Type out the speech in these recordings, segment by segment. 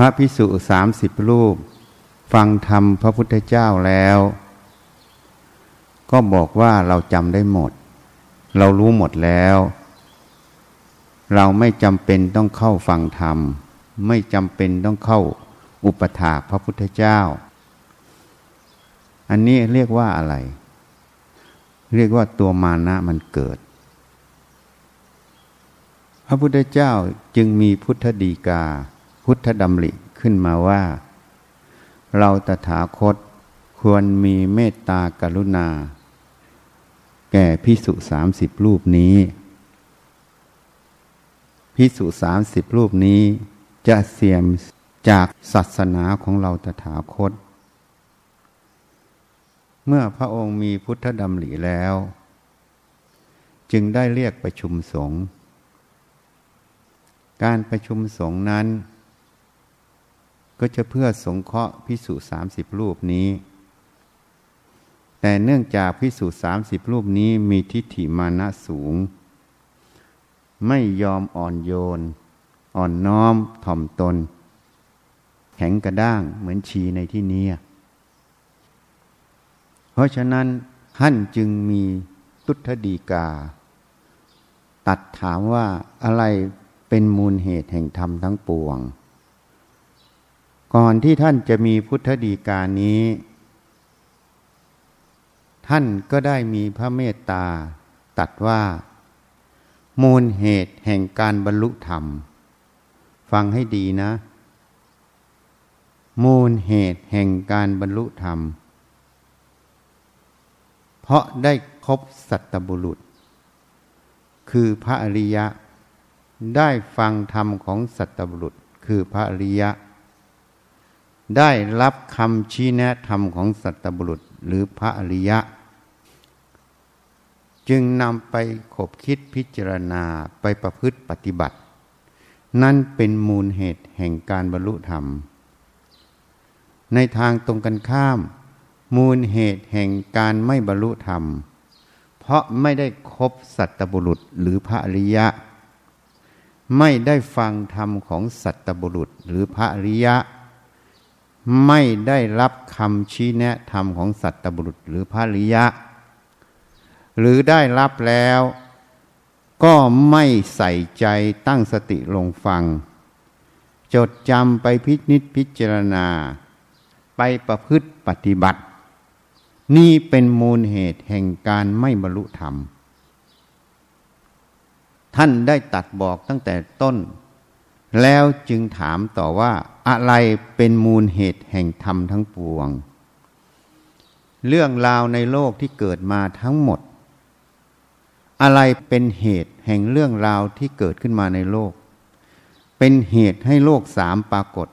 ระพิสุสามสิบรูป ฟังธรรมพระพุทธเจ้าแล้ว ก็บอกว่าเราจำได้หมด เรารู้หมดแล้ว เราไม่จำเป็นต้องเข้าฟังธรรม ไม่จำเป็นต้องเข้าอุปถากพระพุทธเจ้า อันนี้เรียกว่าอะไร เรียกว่าตัวมานะมันเกิด พระพุทธเจ้าจึงมีพุทธดีกา พุทธดำริขึ้นมาว่า เราตถาคตควรมีเมตตากรุณา แก่พิสุสามสิบรูปนี้ พิสุสามสิบรูปนี้จะเสียมจากศาสนาของเราตถาคต เมื่อพระองค์มีพุทธดำริแล้ว จึงได้เรียกประชุมสงฆ์การประชุมสงฆ์นั้น ก็จะเพื่อสงเคราะห์พิสูจสามสิบรูปนี้ แต่เนื่องจากพิสูจสามสิบรูปนี้มีทิฏฐิมานะสูง ไม่ยอมอ่อนโยน อ่อนน้อมถ่อมตน แข็งกระด้างเหมือนชีในที่นี้ เพราะฉะนั้นท่านจึงมีตุทดีกา ตัดถามว่าอะไรเป็นมูลเหตุแห่งธรรมทั้งปวง ก่อนที่ท่านจะมีพุทธดีกานี้ ท่านก็ได้มีพระเมตตาตัดว่า มูลเหตุแห่งการบรรลุธรรม ฟังให้ดีนะ มูลเหตุแห่งการบรรลุธรรม เพราะได้คบสัตบุรุษ คือพระอริยะ ได้ฟังธรรมของสัตบุรุษ คือพระอริยะ ได้รับคำชี้แนะธรรมของสัตบุรุษหรือพระอริยะ จึงนำไปขบคิดพิจารณาไปประพฤติปฏิบัติ นั่นเป็นมูลเหตุแห่งการบรรลุธรรม ในทางตรงกันข้าม มูลเหตุแห่งการไม่บรรลุธรรม เพราะไม่ได้คบสัตบุรุษหรือพระอริยะ ไม่ได้ฟังธรรมของสัตบุรุษหรือพระอริยะ ไม่ได้รับคำชี้แนะธรรมของสัตตบุรุษหรือพระริยะ หรือได้รับแล้วก็ไม่ใส่ใจตั้งสติลงฟัง จดจำไปพิจิตพิจารณา ไปประพฤติปฏิบัติ นี่เป็นมูลเหตุแห่งการไม่บรรลุธรรม ท่านได้ตัดบอกตั้งแต่ต้น แล้วจึงถามต่อว่าอะไรเป็นมูลเหตุแห่งธรรมทั้งปวง เรื่องราวในโลกที่เกิดมาทั้งหมด อะไรเป็นเหตุแห่งเรื่องราวที่เกิดขึ้นมาในโลก เป็นเหตุให้โลกสามปรากฏ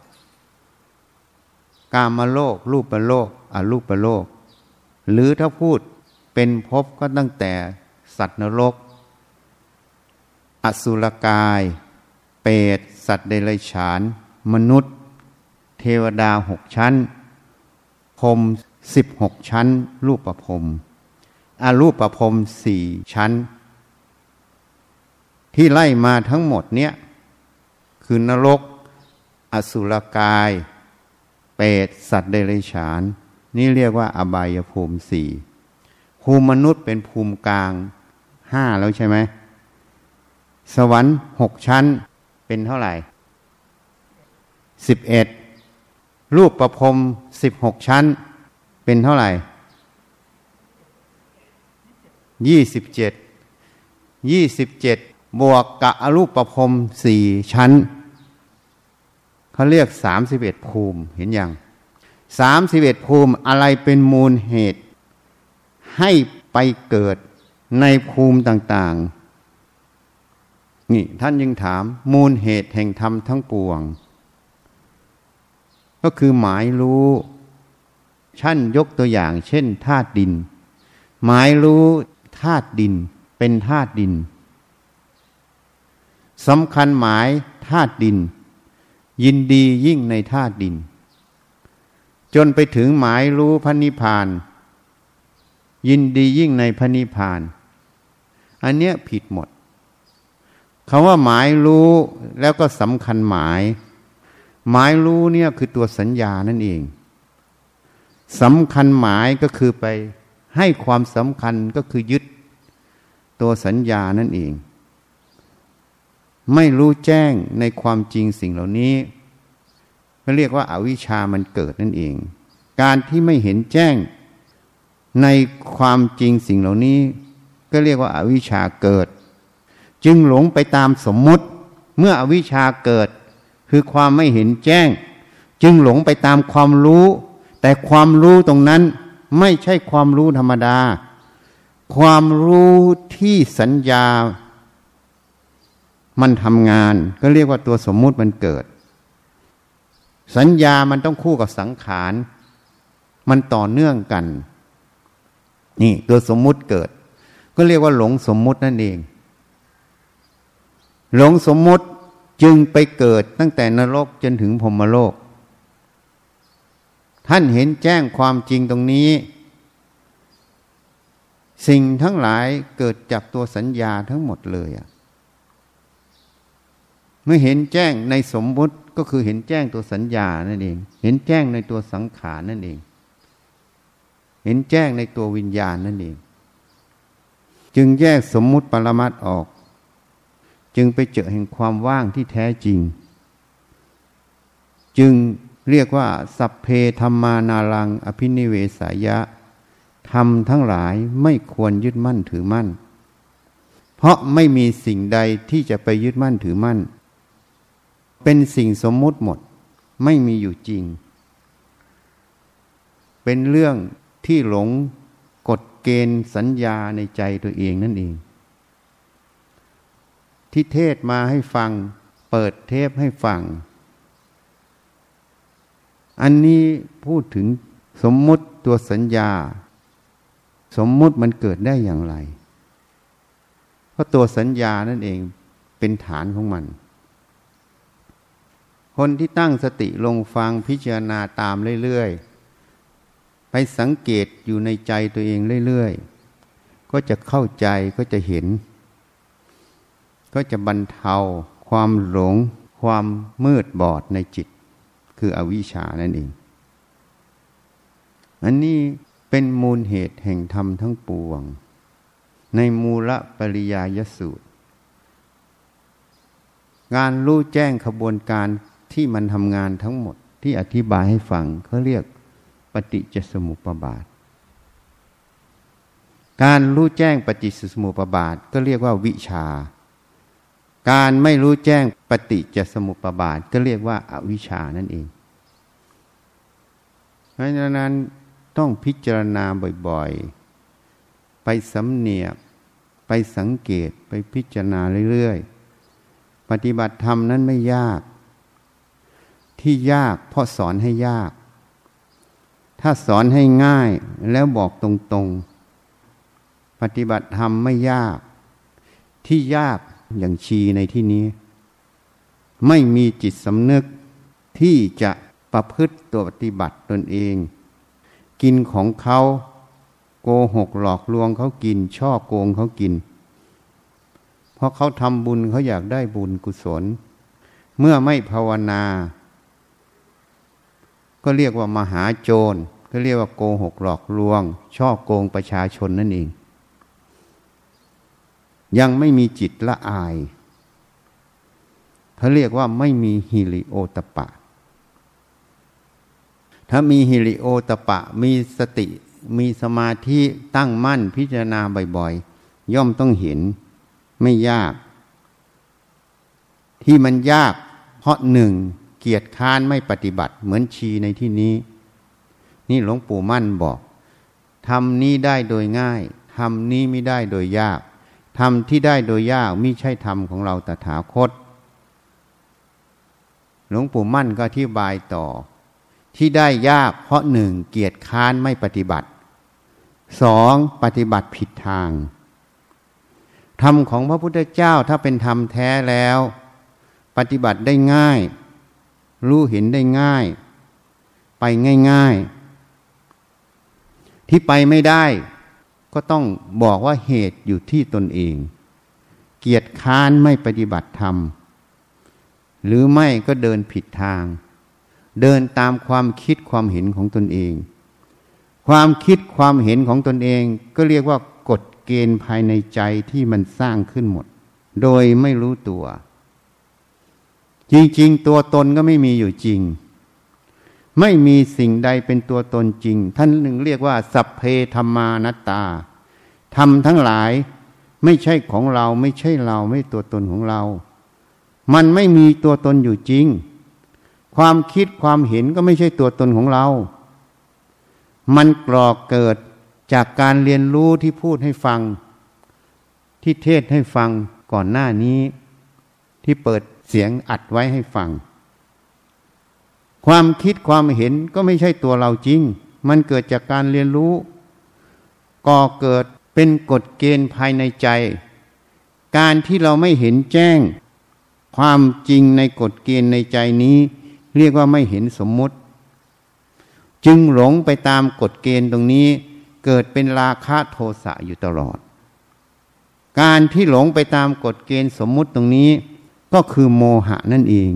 กามโลก รูปโลกอรูปโลก หรือถ้าพูดเป็นภพก็ตั้งแต่สัตว์นรก อสุรกาย เปรต สัตว์เดรัจฉาน มนุษย์ เทวดาหกชั้นพรมสิบหกชั้น รูปประพรมอารูปประพรมสี่ชั้น ที่ไล่มาทั้งหมดเนี้ยคือนรก อสุรกาย เปรตสัตว์เดรัจฉาน นี่เรียกว่าอบายภูมิสี่ภูมิมนุษย์เป็นภูมิกลางห้าแล้วใช่ไหมสวรรค์หกชั้น เป็นเท่าไหร่สิบเอ็ดรูปประพรมสิบหกชั้น เป็นเท่าไหร่ยี่สิบเจ็ดยี่สิบเจ็ดบวกกับอรูปประพรมสี่ชั้นเขาเรียกสามสิบเอ็ดภูมิเห็นยังสามสิบเอ็ดภูมิอะไรเป็นมูลเหตุ ให้ไปเกิดในภูมิต่างๆ นี่ท่านยังถามมูลเหตุแห่งธรรมทั้งปวง ก็คือหมายรู้ชั้นยกตัวอย่าง เช่นธาตุดิน หมายรู้ธาตุดินเป็นธาตุดินสำคัญหมายธาตุดิน ยินดียิ่งในธาตุดิน จนไปถึงหมายรู้พระนิพพาน ยินดียิ่งในพระนิพพาน อันเนี้ยผิดหมด คำว่าหมายรู้แล้วก็สำคัญหมาย หมายรู้เนี่ยคือตัวสัญญานั่นเองสำคัญหมายก็คือไปให้ความสำคัญก็คือยึดตัวสัญญานั่นเอง ไม่รู้แจ้งในความจริงสิ่งเหล่านี้ก็เรียกว่าอาวิชามันเกิดนั่นเอง การที่ไม่เห็นแจ้งในความจริงสิ่งเหล่านี้ ก็เรียกว่าอาวิชาเกิด จึงหลงไปตามสมมุติ เมื่ออวิชชาเกิด คือความไม่เห็นแจ้ง จึงหลงไปตามความรู้ แต่ความรู้ตรงนั้นไม่ใช่ความรู้ธรรมดา ความรู้ที่สัญญา มันทำงาน ก็เรียกว่าตัวสมมุติมันเกิด สัญญามันต้องคู่กับสังขารมันต่อเนื่องกัน นี่ตัวสมมุติเกิด ก็เรียกว่าหลงสมมุตินั่นเอง หลงสมมติจึงไปเกิดตั้งแต่นรกจนถึงพรมโลก ท่านเห็นแจ้งความจริงตรงนี้ สิ่งทั้งหลายเกิดจากตัวสัญญาทั้งหมดเลยอะเมื่อเห็นแจ้งในสมมติก็คือเห็นแจ้งตัวสัญญานั่นเอง เห็นแจ้งในตัวสังขารนั่นเอง เห็นแจ้งในตัววิญญาณนั่นเอง จึงแยกสมมุติปรมัตออก จึงไปเจอแห่งความว่างที่แท้จริง จึงเรียกว่า สัพเพธรรมานารัง อภินิเวสายะธรรมทั้งหลายไม่ควรยึดมั่นถือมั่น เพราะไม่มีสิ่งใดที่จะไปยึดมั่นถือมั่น เป็นสิ่งสมมุติหมด ไม่มีอยู่จริง เป็นเรื่องที่หลงกฎเกณฑ์สัญญาในใจตัวเองนั่นเอง ที่เทศมาให้ฟัง เปิดเทปให้ฟัง อันนี้พูดถึงสมมุติตัวสัญญา สมมุติมันเกิดได้อย่างไร เพราะตัวสัญญานั่นเองเป็นฐานของมัน คนที่ตั้งสติลงฟังพิจารณาตามเรื่อยๆ ไปสังเกตอยู่ในใจตัวเองเรื่อยๆ ก็จะเข้าใจก็จะเห็น ก็จะบรรเทา ความหลง ความมืดบอดในจิต คืออวิชชานั่นเอง อันนี้เป็นมูลเหตุแห่งธรรมทั้งปวง ในมูลปริยายสูตร งานรู้แจ้งขบวนการที่มันทำงานทั้งหมดที่อธิบายให้ฟังเขาเรียกปฏิจจสมุปบาท การรู้แจ้งปฏิจจสมุปบาทก็เรียกว่าวิชา การไม่รู้แจ้งปฏิจจสมุปบาท ก็เรียกว่าอาวิชานั่นเองเพราะฉะนั้นต้องพิจารณาบ่อยๆ ไปสำเนียกไปสังเกตไปพิจารณาเรื่อยๆ ปฏิบัติธรรมนั้นไม่ยาก ที่ยากเพราะสอนให้ยาก ถ้าสอนให้ง่ายแล้วบอกตรงๆ ปฏิบัติธรรมไม่ยาก ที่ยาก อย่างชีในที่นี้ ไม่มีจิตสำนึกที่จะประพฤติตัวปฏิบัติตนเอง กินของเขาโกหกหลอกลวงเขากิน ช่อโกงเขากิน เพราะเขาทำบุญเขาอยากได้บุญกุศล เมื่อไม่ภาวนา ก็เรียกว่ามหาโจร ก็เรียกว่าโกหกหลอกลวง ช่อโกงประชาชนนั่นเอง ยังไม่มีจิตละอายเขาเรียกว่าไม่มีฮิริโอตปะ ถ้ามีฮิริโอตปะ มีสติ มีสมาธิตั้งมั่นพิจารณาบ่อยๆ ย่อมต้องเห็นไม่ยาก ที่มันยาก เพราะหนึ่ง เกียรติค้านไม่ปฏิบัติ เหมือนชีในที่นี้ นี่หลวงปู่มั่นบอกทำนี้ได้โดยง่ายทำนี้ไม่ได้โดยยาก ทำที่ได้โดยยากม่ใช่ธรรมของเราตถาคต หลวงปู่มั่นก็อธิบายต่อ ที่ได้ยากเพราะหนึ่งเกียรติค้านไม่ปฏิบัติสองปฏิบัติผิดทาง ธรรมของพระพุทธเจ้าถ้าเป็นธรรมแท้แล้ว ปฏิบัติได้ง่าย รู้เห็นได้ง่าย ไปง่าย ๆ ที่ไปไม่ได้ ก็ต้องบอกว่าเหตุอยู่ที่ตนเอง เกียรติค้านไม่ปฏิบัติธรรม หรือไม่ก็เดินผิดทาง เดินตามความคิดความเห็นของตนเอง ความคิดความเห็นของตนเองก็เรียกว่ากฎเกณฑ์ภายในใจที่มันสร้างขึ้นหมด โดยไม่รู้ตัว จริงๆ ตัวตนก็ไม่มีอยู่จริง ไม่มีสิ่งใดเป็นตัวตนจริง ท่านหนึ่งเรียกว่า สัพเพธรรมานัตตาทำทั้งหลายไม่ใช่ของเราไม่ใช่เราไม่ตัวตนของเรา มันไม่มีตัวตนอยู่จริง ความคิดความเห็นก็ไม่ใช่ตัวตนของเรา มันกรอกเกิดจากการเรียนรู้ที่พูดให้ฟัง ที่เทศให้ฟังก่อนหน้านี้ ที่เปิดเสียงอัดไว้ให้ฟัง ความคิดความเห็นก็ไม่ใช่ตัวเราจริง มันเกิดจากการเรียนรู้ ก่อเกิดเป็นกฎเกณฑ์ภายในใจ การที่เราไม่เห็นแจ้ง ความจริงในกฎเกณฑ์ในใจนี้ เรียกว่าไม่เห็นสมมุติ จึงหลงไปตามกฎเกณฑ์ตรงนี้ เกิดเป็นราคะโทสะอยู่ตลอด การที่หลงไปตามกฎเกณฑ์สมมุติตรงนี้ ก็คือโมหะนั่นเอง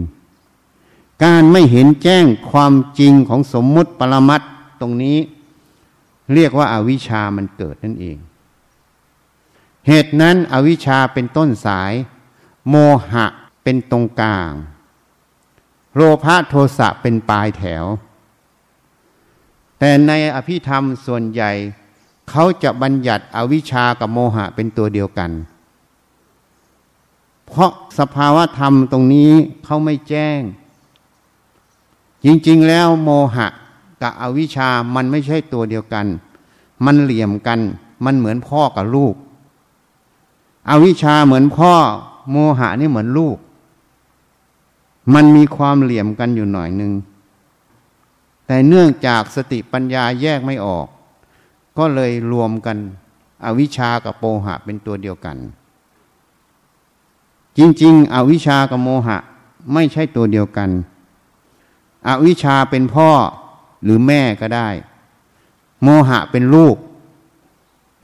การไม่เห็นแจ้งความจริงของสมมุติปรมัตตรงนี้ เรียกว่าอาวิชามันเกิดนั่นเอง เหตุนั้นอวิชาเป็นต้นสาย โมหะเป็นตรงกลาง โลภะโทสะเป็นปลายแถว แต่ในอภิธรรมส่วนใหญ่ เขาจะบัญญัติอวิชากับโมหะเป็นตัวเดียวกัน เพราะสภาวะธรรมตรงนี้เขาไม่แจ้ง จริงๆแล้วโมหะกับอวิชามันไม่ใช่ตัวเดียวกัน มันเหลี่ยมกัน มันเหมือนพ่อกับลูก อวิชาเหมือนพ่อ โมหะนี่เหมือนลูก มันมีความเหลี่ยมกันอยู่หน่อยหนึ่ง แต่เนื่องจากสติปัญญาแยกไม่ออก ก็เลยรวมกัน อวิชากับโมหะเป็นตัวเดียวกัน จริง ๆ อวิชากับโมหะไม่ใช่ตัวเดียวกัน อวิชาเป็นพ่อหรือแม่ก็ได้ โมหะเป็นลูก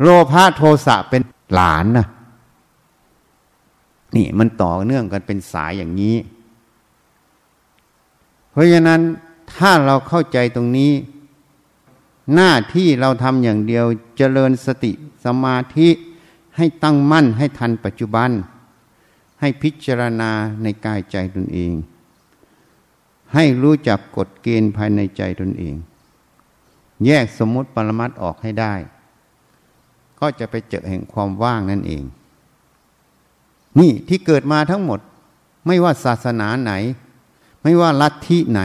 โลภะโทสะเป็นหลานนะนี่มันต่อเนื่องกันเป็นสายอย่างนี้ เพราะฉะนั้นถ้าเราเข้าใจตรงนี้ หน้าที่เราทำอย่างเดียวเจริญสติสมาธิให้ตั้งมั่นให้ทันปัจจุบัน ให้พิจารณาในกายใจตนเอง ให้รู้จักกฎเกณฑ์ภายในใจตนเอง แยกสมมติปรมัตออกให้ได้ ก็จะไปเจอแห่งความว่างนั่นเอง นี่ที่เกิดมาทั้งหมด ไม่ว่าศาสนาไหน ไม่ว่าลัทธิไหน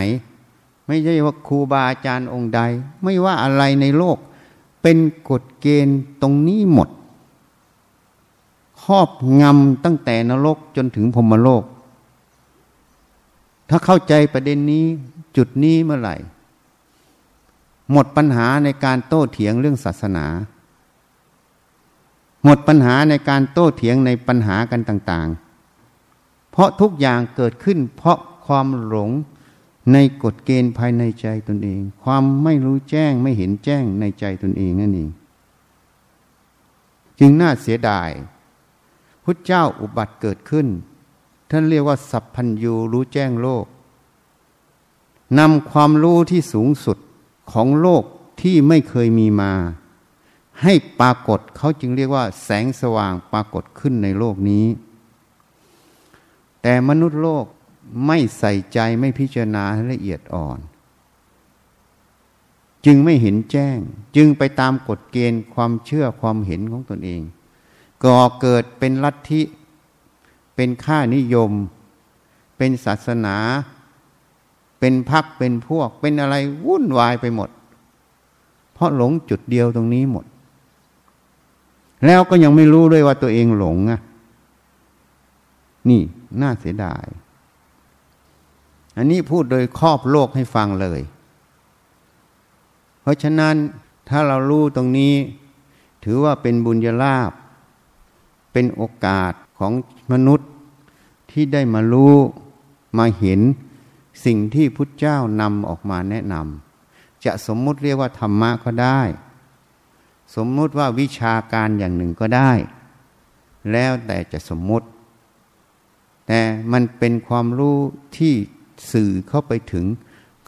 ไม่ใช่ว่าครูบาอาจารย์องค์ใด ไม่ว่าอะไรในโลก เป็นกฎเกณฑ์ตรงนี้หมดครอบงำตั้งแต่นรกจนถึงพรมโลก ถ้าเข้าใจประเด็นนี้จุดนี้เมื่อไหร่ หมดปัญหาในการโต้เถียงเรื่องศาสนา หมดปัญหาในการโต้เถียงในปัญหากันต่าง ๆ เพราะทุกอย่างเกิดขึ้น เพราะความหลงในกฎเกณฑ์ภายในใจตนเอง ความไม่รู้แจ้งไม่เห็นแจ้งในใจตนเองนั่นเองจึงน่าเสียดายพุทธเจ้าอุบัติเกิดขึ้น ท่านเรียกว่า สัพพัญญูรู้แจ้งโลกนำความรู้ที่สูงสุดของโลกที่ไม่เคยมีมา ให้ปรากฏเขาจึงเรียกว่า แสงสว่างปรากฏขึ้นในโลกนี้ แต่มนุษย์โลกไม่ใส่ใจไม่พิจารณาให้ละเอียดอ่อน จึงไม่เห็นแจ้ง จึงไปตามกฎเกณฑ์ความเชื่อความเห็นของตนเองก่อเกิดเป็นลัทธิ เป็นค่านิยม เป็นศาสนา เป็นพักเป็นพวก เป็นอะไรวุ่นวายไปหมด เพราะหลงจุดเดียวตรงนี้หมด แล้วก็ยังไม่รู้ด้วยว่าตัวเองหลงอะนี่น่าเสียดาย อันนี้พูดโดยครอบโลกให้ฟังเลย เพราะฉะนั้นถ้าเรารู้ตรงนี้ ถือว่าเป็นบุญญาลาภเป็นโอกาสของมนุษย์ ที่ได้มารู้มาเห็นสิ่งที่พุทธเจ้านำออกมาแนะนำจะสมมุติเรียกว่าธรรมะก็ได้ สมมุติว่าวิชาการอย่างหนึ่งก็ได้ แล้วแต่จะสมมุติ แต่มันเป็นความรู้ที่สื่อเข้าไปถึง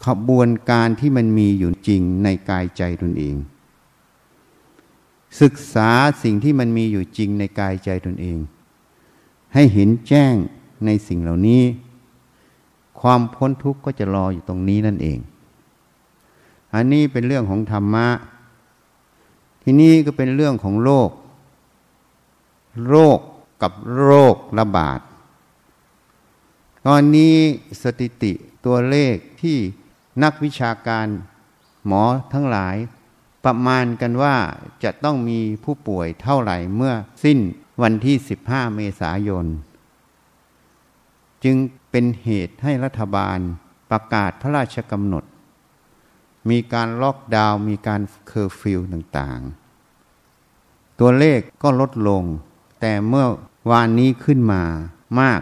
ขบวนการที่มันมีอยู่จริงในกายใจตนเอง ศึกษาสิ่งที่มันมีอยู่จริงในกายใจตนเอง ให้เห็นแจ้ง ในสิ่งเหล่านี้ ความพ้นทุกข์ก็จะรออยู่ตรงนี้นั่นเอง อันนี้เป็นเรื่องของธรรมะ ที่นี่ก็เป็นเรื่องของโลกโรคกับโรคระบาด ตอนนี้สถิติตัวเลขที่นักวิชาการหมอทั้งหลายประมาณกันว่าจะต้องมีผู้ป่วยเท่าไหร่เมื่อสิ้นวันที่ 15 เมษายน จึงเป็นเหตุให้รัฐบาลประกาศพระราชกำหนด มีการล็อกดาวน์มีการเคอร์ฟิวต่างๆ ตัวเลขก็ลดลง แต่เมื่อวานนี้ขึ้นมามาก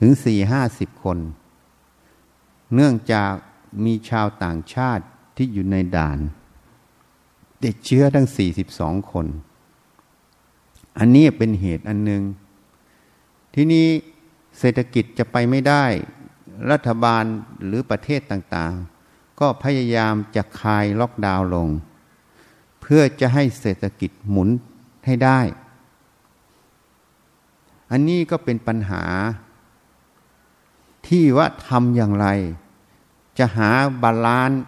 ถึงสี่ห้าสิบคน เนื่องจากมีชาวต่างชาติที่อยู่ในด่าน ติดเชื้อทั้งสี่สิบสองคน อันนี้เป็นเหตุอันหนึ่งที่นี้ เศรษฐกิจจะไปไม่ได้ รัฐบาลหรือประเทศต่างๆ ก็พยายามจะคลายล็อกดาวน์ลง เพื่อจะให้เศรษฐกิจหมุนให้ได้ อันนี้ก็เป็นปัญหา ที่ว่าทำอย่างไร จะหาบาลานซ์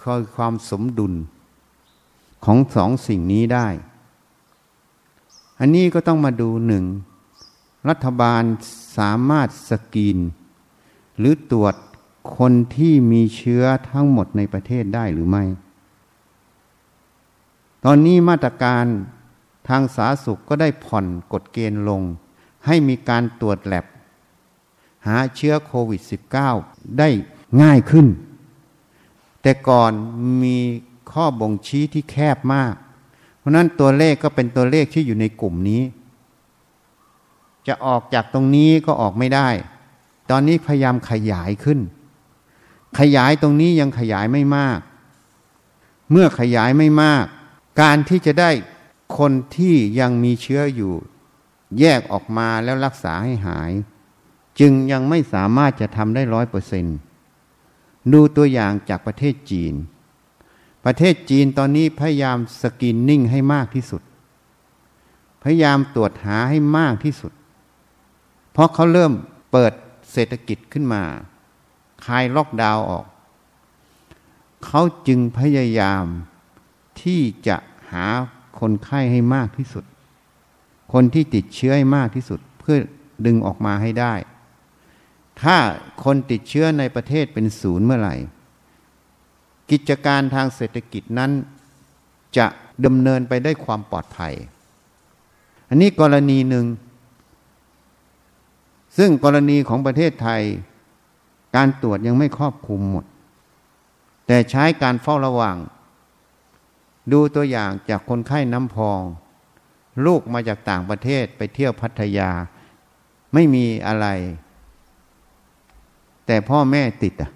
คือความสมดุลของสองสิ่งนี้ได้ อันนี้ก็ต้องมาดูหนึ่ง รัฐบาลสามารถสกรีน หรือตรวจคนที่มีเชื้อทั้งหมดในประเทศได้หรือไม่ ตอนนี้มาตรการทางสาธารณสุขก็ได้ผ่อนกฎเกณฑ์ลง ให้มีการตรวจแลบหาเชื้อโควิด -19 ได้ง่ายขึ้น แต่ก่อนมีข้อบ่งชี้ที่แคบมาก เพราะนั้นตัวเลขก็เป็นตัวเลขที่อยู่ในกลุ่มนี้ จะออกจากตรงนี้ก็ออกไม่ได้ ตอนนี้พยายามขยายขึ้น ขยายตรงนี้ยังขยายไม่มาก เมื่อขยายไม่มาก การที่จะได้คนที่ยังมีเชื้ออยู่ แยกออกมาแล้วรักษาให้หาย จึงยังไม่สามารถจะทำได้ร้อยเปอร์เซนดูตัวอย่างจากประเทศจีน ประเทศจีนตอนนี้พยายามสกินนิ่งให้มากที่สุด พยายามตรวจหาให้มากที่สุด เพราะเขาเริ่มเปิดเศรษฐกิจขึ้นมาคลายล็อกดาวน์ออก เขาจึงพยายามที่จะหาคนไข้ให้มากที่สุด คนที่ติดเชื้อให้มากที่สุดเพื่อดึงออกมาให้ได้ ถ้าคนติดเชื้อในประเทศเป็นศูนย์เมื่อไหร่ กิจการทางเศรษฐกิจนั้น จะดำเนินไปได้ความปลอดภัย อันนี้กรณีหนึ่ง ซึ่งกรณีของประเทศไทย การตรวจยังไม่ครอบคลุมหมด แต่ใช้การเฝ้าระวัง ดูตัวอย่างจากคนไข้น้ำพอง ลูกมาจากต่างประเทศไปเที่ยวพัทยา ไม่มีอะไร แต่พ่อแม่ติดอะ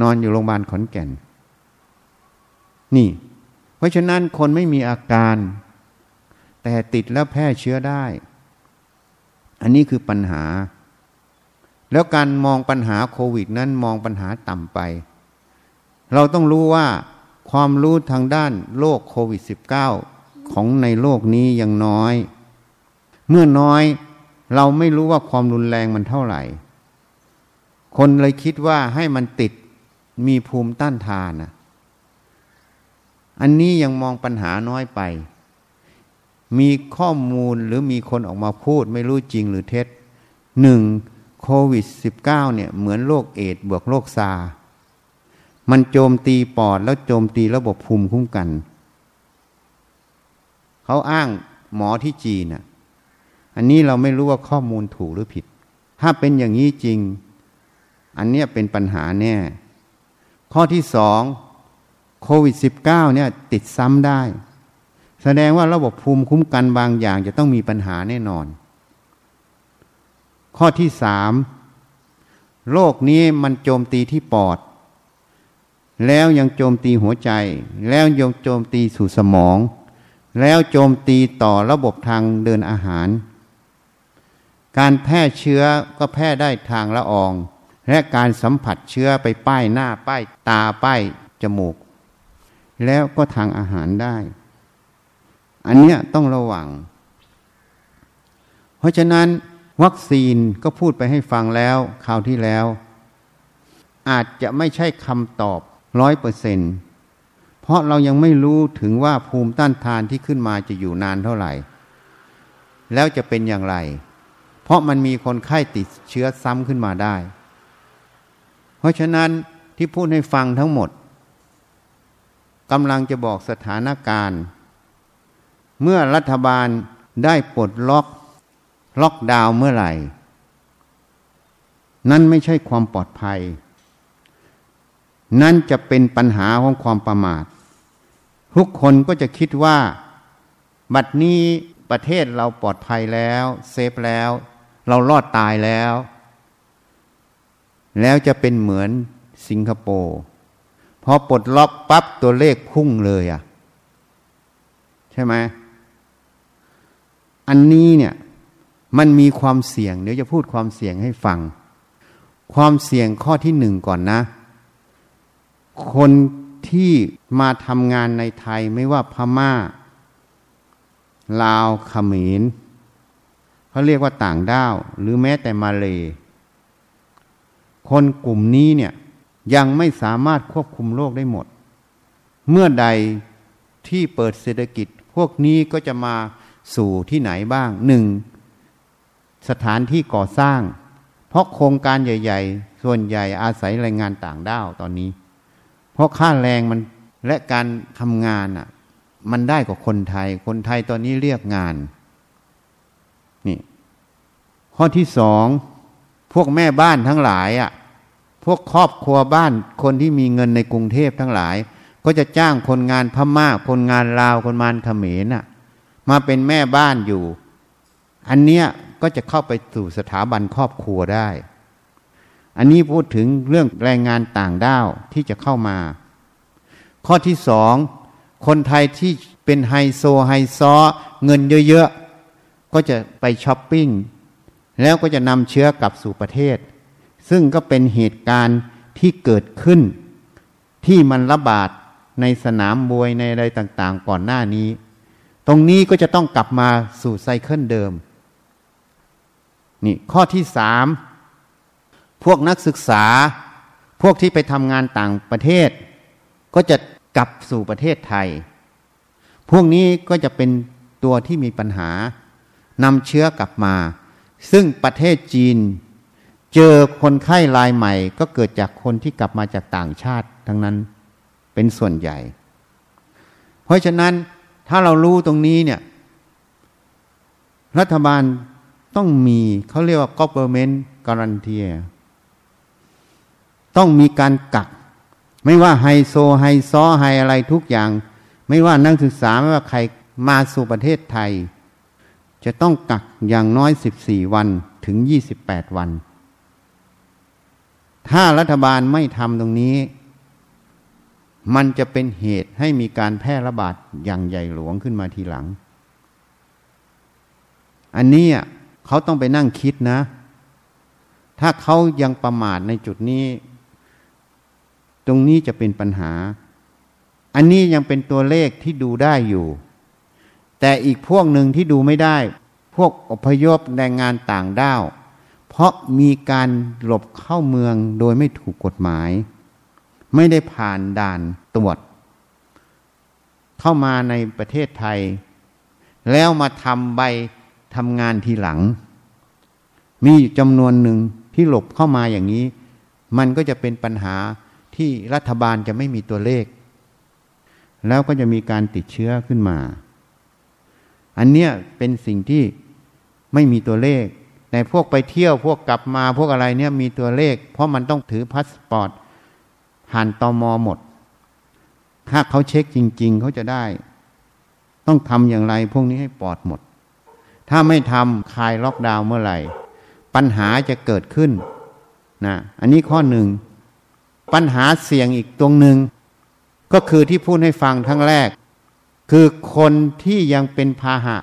นอนอยู่โรงพยาบาลขอนแก่น นี่ เพราะฉะนั้นคนไม่มีอาการ แต่ติดแล้วแพร่เชื้อได้ อันนี้คือปัญหา แล้วการมองปัญหาโควิดนั้นมองปัญหาต่ำไป เราต้องรู้ว่าความรู้ทางด้านโรคโควิด -19 ของในโลกนี้ยังน้อย เมื่อน้อยเราไม่รู้ว่าความรุนแรงมันเท่าไหร่ คนเลยคิดว่าให้มันติดมีภูมิต้านทานนะอันนี้ยังมองปัญหาน้อยไป มีข้อมูลหรือมีคนออกมาพูดไม่รู้จริงหรือเท็จหนึ่ง โควิด -19 เนี่ยเหมือนโรคเอดบวกโรคซา มันโจมตีปอดแล้วโจมตีระบบภูมิคุ้มกัน เขาอ้างหมอที่จีนอะ อันนี้เราไม่รู้ว่าข้อมูลถูกหรือผิด ถ้าเป็นอย่างนี้จริง อันนี้เป็นปัญหาแน่ ข้อที่สองโควิด -19 เนี่ยติดซ้ำได้ แสดงว่าระบบภูมิคุ้มกันบางอย่างจะต้องมีปัญหาแน่นอน ข้อที่สามโรคนี้มันโจมตีที่ปอด แล้วยังโจมตีหัวใจ แล้วยังโจมตีสู่สมอง แล้วโจมตีต่อระบบทางเดินอาหาร การแพร่เชื้อก็แพร่ได้ทางละออง และการสัมผัสเชื้อไปป้ายหน้าป้ายตาป้ายจมูก แล้วก็ทางอาหารได้ อันเนี้ยต้องระวัง เพราะฉะนั้น วัคซีนก็พูดไปให้ฟังแล้วคราวที่แล้ว อาจจะไม่ใช่คำตอบร้อยเปอร์เซนเพราะเรายังไม่รู้ถึงว่าภูมิต้านทานที่ขึ้นมาจะอยู่นานเท่าไหร่ แล้วจะเป็นอย่างไร เพราะมันมีคนไข้ติดเชื้อซ้ำขึ้นมาได้ เพราะฉะนั้นที่พูดให้ฟังทั้งหมดกำลังจะบอกสถานการณ์ เมื่อรัฐบาลได้ปลดล็อก ล็อกดาวน์เมื่อไหร่ นั่นไม่ใช่ความปลอดภัย นั่นจะเป็นปัญหาของความประมาท ทุกคนก็จะคิดว่า บัดนี้ประเทศเราปลอดภัยแล้ว เซฟแล้ว เรารอดตายแล้ว แล้วจะเป็นเหมือนสิงคโปร์พอปลดล็อกปั๊บตัวเลขพุ่งเลยอะ่ะ ใช่ไหมอันนี้เนี่ย มันมีความเสี่ยงเดี๋ยวจะพูดความเสี่ยงให้ฟัง ความเสี่ยงข้อที่หนึ่งก่อนนะ คนที่มาทำงานในไทยไม่ว่าพมา่า ลาวขมรเขาเรียกว่าต่างด้าว หรือแม้แต่มาเลยคนกลุ่มนี้เนี่ยยังไม่สามารถควบคุมโรคได้หมด เมื่อใดที่เปิดเศรษฐกิจพวกนี้ก็จะมาสู่ที่ไหนบ้างหนึ่ง สถานที่ก่อสร้าง เพราะโครงการใหญ่ ๆ ส่วนใหญ่อาศัยแรงงานต่างด้าวตอนนี้ เพราะค่าแรงมันและการทำงานอะ มันได้กว่าคนไทย คนไทยตอนนี้เรียกงาน นี่ ข้อที่สอง พวกแม่บ้านทั้งหลายอะ พวกครอบครัวบ้านคนที่มีเงินในกรุงเทพทั้งหลาย ก็จะจ้างคนงานพม่า คนงานลาว คนงานเขมรน่ะ มาเป็นแม่บ้านอยู่ อันเนี้ย ก็จะเข้าไปสู่สถาบันครอบครัวได้ อันนี้พูดถึงเรื่องแรงงานต่างด้าวที่จะเข้ามา ข้อที่สองคนไทยที่เป็นไฮโซไฮซอเงินเยอะๆ ก็จะไปช้อปปิ้ง แล้วก็จะนำเชื้อกลับสู่ประเทศ ซึ่งก็เป็นเหตุการณ์ที่เกิดขึ้น ที่มันระบาดในสนามมวยในอะไรต่างๆ ก่อนหน้านี้ ตรงนี้ก็จะต้องกลับมาสู่ไซเคิลเดิม นี่ข้อที่สามพวกนักศึกษา พวกที่ไปทำงานต่างประเทศ ก็จะกลับสู่ประเทศไทย พวกนี้ก็จะเป็นตัวที่มีปัญหานำเชื้อกลับมา ซึ่งประเทศจีน เจอคนไข้รายใหม่ ก็เกิดจากคนที่กลับมาจากต่างชาติ ทั้งนั้นเป็นส่วนใหญ่ เพราะฉะนั้นถ้าเรารู้ตรงนี้เนี่ย รัฐบาล ต้องมีเขาเรียกว่า government guarantee ต้องมีการกัก ไม่ว่าไฮโซไฮซอไฮอะไรทุกอย่าง ไม่ว่านักศึกษาไม่ว่าใครมาสู่ประเทศไทย จะต้องกักอย่างน้อย 14 วันถึง 28 วัน ถ้ารัฐบาลไม่ทำตรงนี้ มันจะเป็นเหตุให้มีการแพร่ระบาดอย่างใหญ่หลวงขึ้นมาทีหลัง อันนี้ เขาต้องไปนั่งคิดนะ ถ้าเขายังประมาทในจุดนี้ ตรงนี้จะเป็นปัญหา อันนี้ยังเป็นตัวเลขที่ดูได้อยู่ แต่อีกพวกหนึ่งที่ดูไม่ได้ พวกอพยพแรงงานต่างด้าว เพราะมีการหลบเข้าเมืองโดยไม่ถูกกฎหมาย ไม่ได้ผ่านด่านตรวจ เข้ามาในประเทศไทย แล้วมาทำใบ ทำงานทีหลัง มีจำนวนหนึ่งที่หลบเข้ามาอย่างนี้ มันก็จะเป็นปัญหาที่รัฐบาลจะไม่มีตัวเลข แล้วก็จะมีการติดเชื้อขึ้นมา อันเนี้ยเป็นสิ่งที่ไม่มีตัวเลขแต่พวกไปเที่ยวพวกกลับมาพวกอะไรเนี่ยมีตัวเลข เพราะมันต้องถือพาสปอร์ตผ่านตอมอหมด ถ้าเขาเช็คจริง ๆ เขาจะได้ ต้องทำอย่างไรพวกนี้ให้ปลอดหมด ถ้าไม่ทำคลายล็อกดาวน์เมื่อไหร่ ปัญหาจะเกิดขึ้นนะอันนี้ข้อหนึ่ง ปัญหาเสี่ยงอีกตรงหนึ่ง ก็คือที่พูดให้ฟังทั้งแรก คือคนที่ยังเป็นพาหะ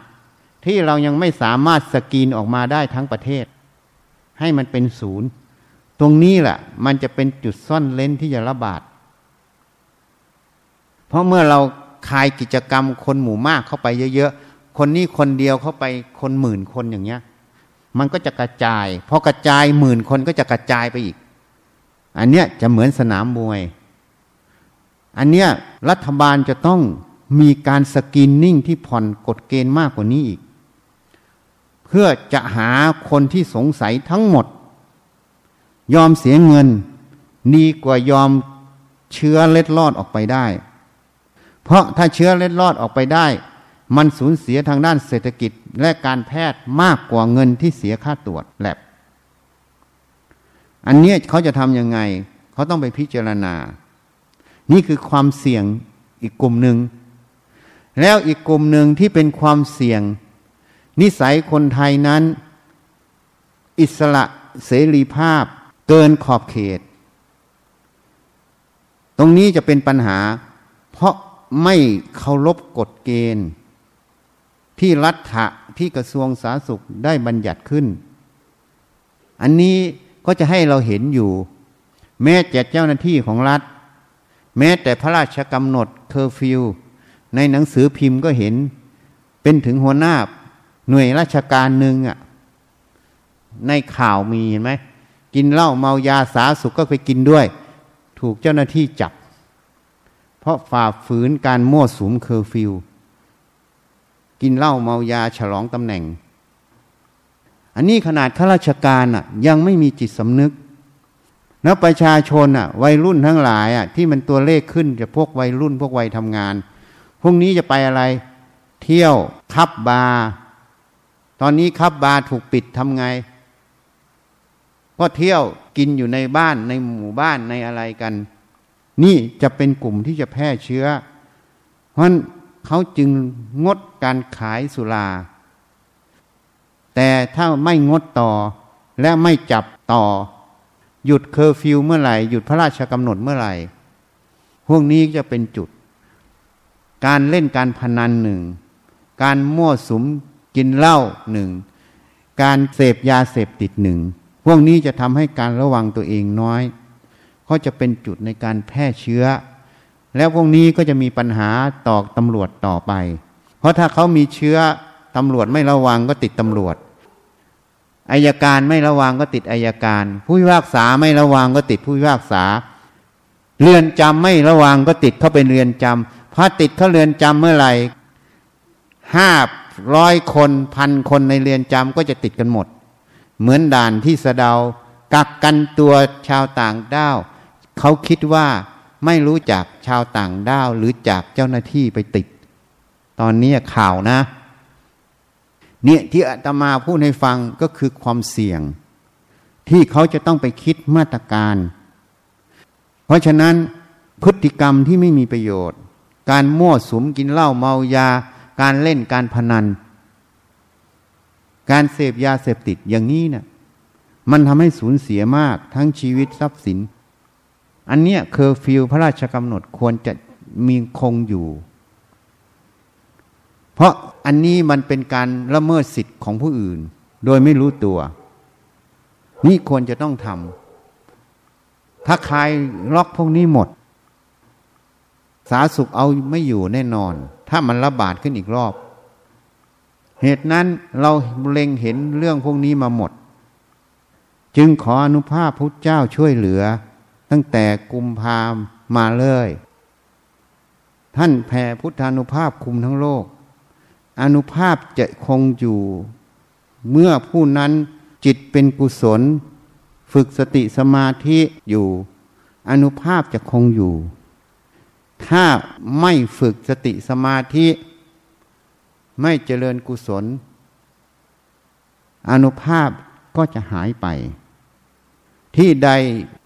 ที่เรายังไม่สามารถสกรีนออกมาได้ทั้งประเทศ ให้มันเป็นศูนย์ ตรงนี้แหละมันจะเป็นจุดซ่อนเลนที่จะระบาด เพราะเมื่อเราคายกิจกรรมคนหมู่มากเข้าไปเยอะๆ คนนี้คนเดียวเข้าไปคนหมื่นคนอย่างเงี้ย มันก็จะกระจายพอกระจายหมื่นคนก็จะกระจายไปอีก อันเนี้ยจะเหมือนสนามมวย อันเนี้ยรัฐบาลจะต้องมีการสกรีนนิ่งที่ผ่อนกฎเกณฑ์มากกว่านี้อีก เพื่อจะหาคนที่สงสัยทั้งหมด ยอมเสียเงินดีกว่ายอมเชื้อเล็ดลอดออกไปได้ เพราะถ้าเชื้อเล็ดลอดออกไปได้ มันสูญเสียทางด้านเศรษฐกิจและการแพทย์มากกว่าเงินที่เสียค่าตรวจแลบอันนี้เขาจะทำยังไง เขาต้องไปพิจารณา นี่คือความเสี่ยงอีกกลุ่มหนึ่ง แล้วอีกกลุ่มหนึ่งที่เป็นความเสี่ยง นิสัยคนไทยนั้น อิสระเสรีภาพ เกินขอบเขต ตรงนี้จะเป็นปัญหา เพราะไม่เคารพกฎเกณฑ์ ที่รัฐะที่กระทรวงสาธารณสุขได้บัญญัติขึ้น อันนี้ก็จะให้เราเห็นอยู่ แม้แต่เจ้าหน้าที่ของรัฐ แม้แต่พระราชกำหนดเคอร์ฟิวในหนังสือพิมพ์ก็เห็น เป็นถึงหัวหน้าหน่วยราชการหนึ่งอะ ในข่าวมีเห็นไหมกินเหล้าเมายาสาสุขก็ไปกินด้วย ถูกเจ้าหน้าที่จับ เพราะฝ่าฝืนการมั่วสุมเคอร์ฟิว กินเหล้าเมายาฉลองตำแหน่ง อันนี้ขนาดข้าราชการอะยังไม่มีจิตสำนึก แล้วประชาชนอะวัยรุ่นทั้งหลายอะที่มันตัวเลขขึ้นจะพวกวัยรุ่นพวกวัยทำงานพรุ่งนี้จะไปอะไร เที่ยวคับบาร์ตอนนี้คับบาร์ถูกปิดทำไงก็เที่ยวกินอยู่ในบ้านในหมู่บ้านในอะไรกัน นี่จะเป็นกลุ่มที่จะแพร่เชื้อ เพราะ เขาจึงงดการขายสุรา แต่ถ้าไม่งดต่อและไม่จับต่อ หยุดเคอร์ฟิวเมื่อไหร่ หยุดพระราชกำหนดเมื่อไหร่ พวกนี้จะเป็นจุด การเล่นการพนันหนึ่ง การมั่วสุมกินเหล้าหนึ่ง การเสพยาเสพติดหนึ่ง พวกนี้จะทำให้การระวังตัวเองน้อยเขาจะเป็นจุดในการแพร่เชื้อ แล้วพวกนี้ก็จะมีปัญหาต่อตำรวจต่อไป เพราะถ้าเขามีเชื้อตำรวจไม่ระวังก็ติดตำรวจอายการไม่ระวังก็ติดอายการ ผู้พิพากษาไม่ระวังก็ติดผู้พิพากษา เรือนจำไม่ระวังก็ติดเข้าไปเรือนจำพอติดเข้าเรือนจำเมื่อไหร่ห้าร้อยคนพันคนในเรือนจำก็จะติดกันหมด เหมือนด่านที่สะเดากักกันตัวชาวต่างด้าวเขาคิดว่า ไม่รู้จักชาวต่างด้าวหรือจากเจ้าหน้าที่ไปติด ตอนนี้ข่าวนะ เนี่ยที่อาตมาพูดให้ฟังก็คือความเสี่ยง ที่เขาจะต้องไปคิดมาตรการ เพราะฉะนั้นพฤติกรรมที่ไม่มีประโยชน์ การมั่วสุมกินเหล้าเมายา การเล่นการพนัน การเสพยาเสพติดอย่างนี้เนี่ยมันทำให้สูญเสียมากทั้งชีวิตทรัพย์สิน อันเนี้ยเคอร์ฟิวพระราชกำหนดควรจะมีคงอยู่ เพราะอันนี้มันเป็นการละเมิดสิทธิ์ของผู้อื่น โดยไม่รู้ตัว นี่ควรจะต้องทำถ้าคลายล็อกพวกนี้หมด สาสุขเอาไม่อยู่แน่นอน ถ้ามันระบาดขึ้นอีกรอบ เหตุนั้นเราเล็งเห็นเรื่องพวกนี้มาหมด จึงขออนุภาพพุทธเจ้าช่วยเหลือ ตั้งแต่กุมภามมาเลย ท่านแผ่พุทธานุภาพคุมทั้งโลก อนุภาพจะคงอยู่ เมื่อผู้นั้นจิตเป็นกุศล ฝึกสติสมาธิอยู่ อนุภาพจะคงอยู่ ถ้าไม่ฝึกสติสมาธิ ไม่เจริญกุศล อนุภาพก็จะหายไป ที่ใด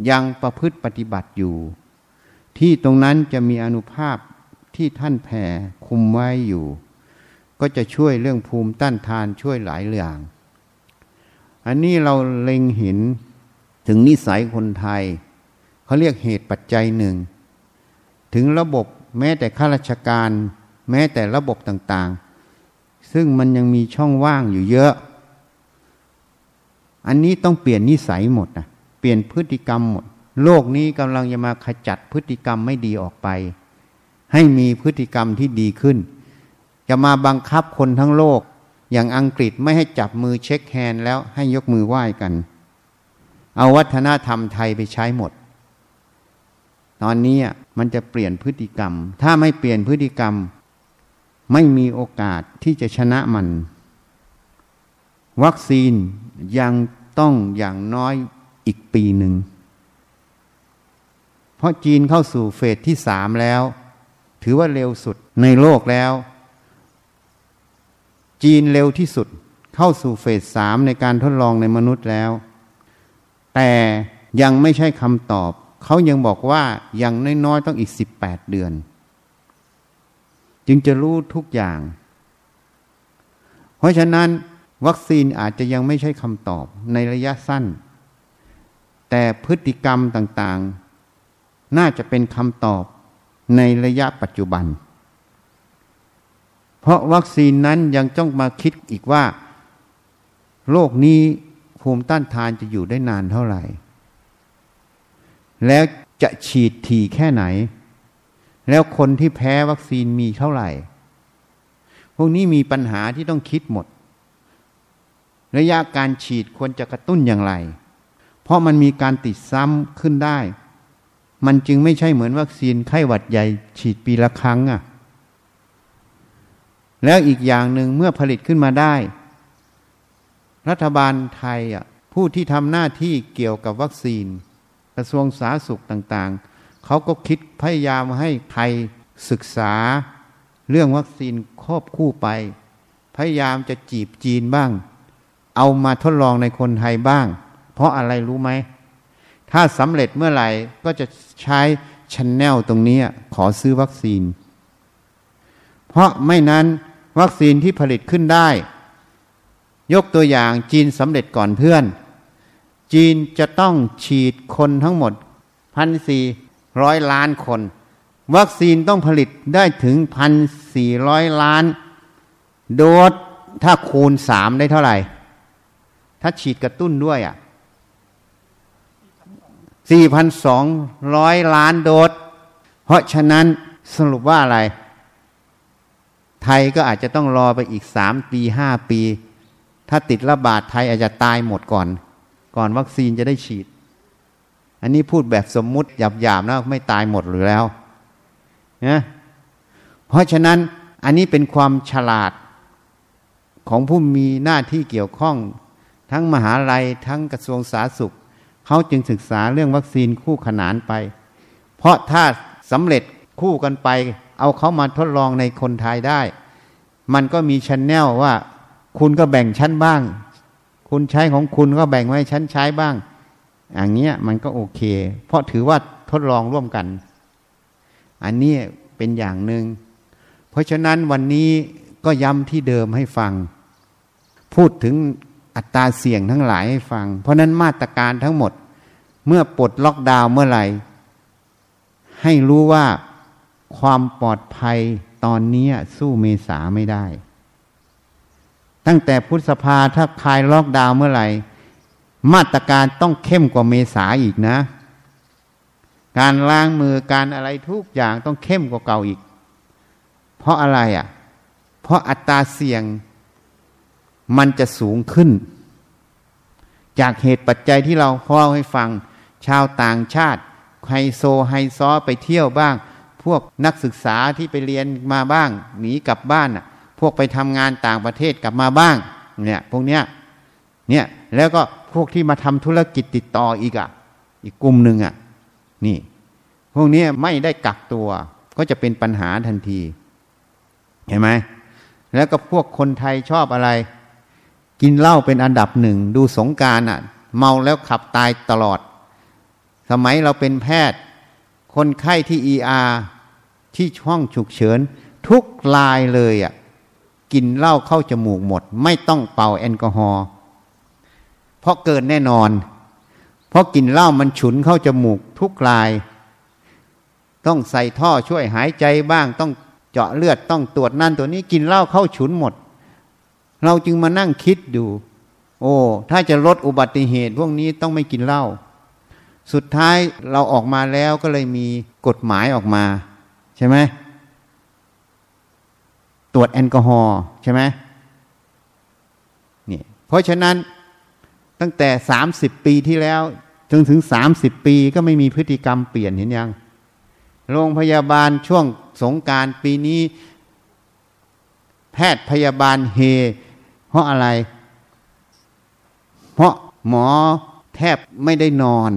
ยังประพฤติปฏิบัติอยู่ ที่ตรงนั้นจะมีอนุภาพที่ท่านแผ่คุมไว้อยู่ ก็จะช่วยเรื่องภูมิต้านทานช่วยหลายอย่าง อันนี้เราเล็งเห็นถึงนิสัยคนไทย เขาเรียกเหตุปัจจัยหนึ่ง ถึงระบบแม้แต่ข้าราชการ แม้แต่ระบบต่างๆ ซึ่งมันยังมีช่องว่างอยู่เยอะ อันนี้ต้องเปลี่ยนนิสัยหมดนะ ปลี่ยนพฤติกรรมหมดโลกนี้กำลังจะมาขจัดพฤติกรรมไม่ดีออกไป ให้มีพฤติกรรมที่ดีขึ้น จะมาบังคับคนทั้งโลก อย่างอังกฤษไม่ให้จับมือเช็คแฮนด์แล้วให้ยกมือไหว้กัน เอาวัฒนธรรมไทยไปใช้หมด ตอนนี้มันจะเปลี่ยนพฤติกรรม ถ้าไม่เปลี่ยนพฤติกรรม ไม่มีโอกาสที่จะชนะมัน วัคซีนยังต้องอย่างน้อย อีกปีหนึ่ง เพราะจีนเข้าสู่เฟสที่สามแล้ว ถือว่าเร็วสุดในโลกแล้ว จีนเร็วที่สุดเข้าสู่เฟสสามในการทดลองในมนุษย์แล้ว แต่ยังไม่ใช่คำตอบ เขายังบอกว่ายังน้อยๆต้องอีกสิบแปดเดือน จึงจะรู้ทุกอย่าง เพราะฉะนั้นวัคซีนอาจจะยังไม่ใช่คำตอบในระยะสั้น แต่พฤติกรรมต่างๆ น่าจะเป็นคำตอบในระยะปัจจุบัน เพราะวัคซีนนั้นยังต้องมาคิดอีกว่า โรคนี้ภูมิต้านทานจะอยู่ได้นานเท่าไหร่ แล้วจะฉีดถี่แค่ไหน แล้วคนที่แพ้วัคซีนมีเท่าไหร่ พวกนี้มีปัญหาที่ต้องคิดหมด ระยะการฉีดควรจะกระตุ้นอย่างไร เพราะมันมีการติดซ้ำขึ้นได้ มันจึงไม่ใช่เหมือนวัคซีนไข้หวัดใหญ่ฉีดปีละครั้งอะ่ะ แล้วอีกอย่างหนึ่งเมื่อผลิตขึ้นมาได้ รัฐบาลไทยอะผู้ที่ทำหน้าที่เกี่ยวกับวัคซีน กระทรวงสาธารณสุขต่างๆ เขาก็คิดพยายามให้ไทยศึกษาเรื่องวัคซีนควบคู่ไป พยายามจะจีบจีนบ้าง เอามาทดลองในคนไทยบ้าง เพราะอะไรรู้ไหม ถ้าสำเร็จเมื่อไหร่ก็จะใช้ชันแนลตรงนี้ขอซื้อวัคซีน เพราะไม่นั้นวัคซีนที่ผลิตขึ้นได้ ยกตัวอย่างจีนสำเร็จก่อนเพื่อน จีนจะต้องฉีดคนทั้งหมดพันสี่ร้อยล้านคน วัคซีนต้องผลิตได้ถึงพันสี่ร้อยล้าน โดสถ้าคูณสามได้เท่าไหร่ ถ้าฉีดกระตุ้นด้วยอะ่ะ 4,200 ล้านโดส เพราะฉะนั้นสรุปว่าอะไร ไทยก็อาจจะต้องรอไปอีก 3 ปี 5 ปี ถ้าติดระบาดไทยอาจจะตายหมดก่อน ก่อนวัคซีนจะได้ฉีด อันนี้พูดแบบสมมุติหยาบๆแนะไม่ตายหมดหรือแล้วนะเพราะฉะนั้นอันนี้เป็นความฉลาดของผู้มีหน้าที่เกี่ยวข้อง ทั้งมหาลัยทั้งกระทรวงสาธารณสุข เขาจึงศึกษาเรื่องวัคซีนคู่ขนานไป เพราะถ้าสำเร็จคู่กันไป เอาเขามาทดลองในคนไทยได้ มันก็มีชั้นแนวว่า คุณก็แบ่งชั้นบ้าง คุณใช้ของคุณก็แบ่งไว้ชั้นใช้บ้าง อย่างเงี้ยมันก็โอเค เพราะถือว่าทดลองร่วมกัน อันนี้เป็นอย่างหนึง่งเพราะฉะนั้นวันนี้ก็ย้ำที่เดิมให้ฟัง พูดถึง อัตราเสี่ยงทั้งหลายให้ฟัง เพราะนั้นมาตรการทั้งหมด เมื่อปลดล็อกดาวน์เมื่อไหร่ ให้รู้ว่าความปลอดภัยตอนนี้สู้เมษาไม่ได้ ตั้งแต่พุทธสภาถ้าคลายล็อกดาวน์เมื่อไหร่ มาตรการต้องเข้มกว่าเมษาอีกนะ การล้างมือการอะไรทุกอย่างต้องเข้มกว่าเก่าอีก เพราะอะไรอะ เพราะอัตราเสี่ยง มันจะสูงขึ้น จากเหตุปัจจัยที่เราเล่าให้ฟัง ชาวต่างชาติไฮโซไฮซอไปเที่ยวบ้าง พวกนักศึกษาที่ไปเรียนมาบ้าง หนีกลับบ้านอะ พวกไปทำงานต่างประเทศกลับมาบ้าง เนี่ย พวกเนี้ยเนี่ยแล้วก็พวกที่มาทำธุรกิจติดต่ออีกอะ อีกกลุ่มหนึ่งอะ นี่ พวกนี้ไม่ได้กักตัวก็จะเป็นปัญหาทันที เห็นไหมแล้วก็พวกคนไทยชอบอะไร กินเหล้าเป็นอันดับหนึ่ง ดูสงการอะ เมาแล้วขับตายตลอด สมัยเราเป็นแพทย์ คนไข้ที่เออาที่ช่องฉุกเฉิน ทุกลายเลยอะกินเหล้าเข้าจมูกหมด ไม่ต้องเป่าแอลกอฮอล์เพราะเกินแน่นอน เพราะกินเหล้ามันฉุนเข้าจมูกทุกลาย ต้องใส่ท่อช่วยหายใจบ้าง ต้องเจาะเลือดต้องตรวจนั่นตัวนี้กินเหล้าเข้าฉุนหมด เราจึงมานั่งคิดดูโอ้ถ้าจะลดอุบัติเหตุ พวกนี้ต้องไม่กินเหล้าสุดท้ายเราออกมาแล้วก็เลยมีกฎหมายออกมา ใช่ไหมตรวจแอลกอฮอล์ใช่ไหมนี่เพราะฉะนั้นตั้งแต่สามสิบปีที่แล้วจนถึงสามสิบปีก็ไม่มีพฤติกรรมเปลี่ยนเห็นยัง โรงพยาบาลช่วงสงการปีนี้ แพทย์พยาบาลเฮ เพราะอะไร เพราะหมอแทบไม่ได้นอน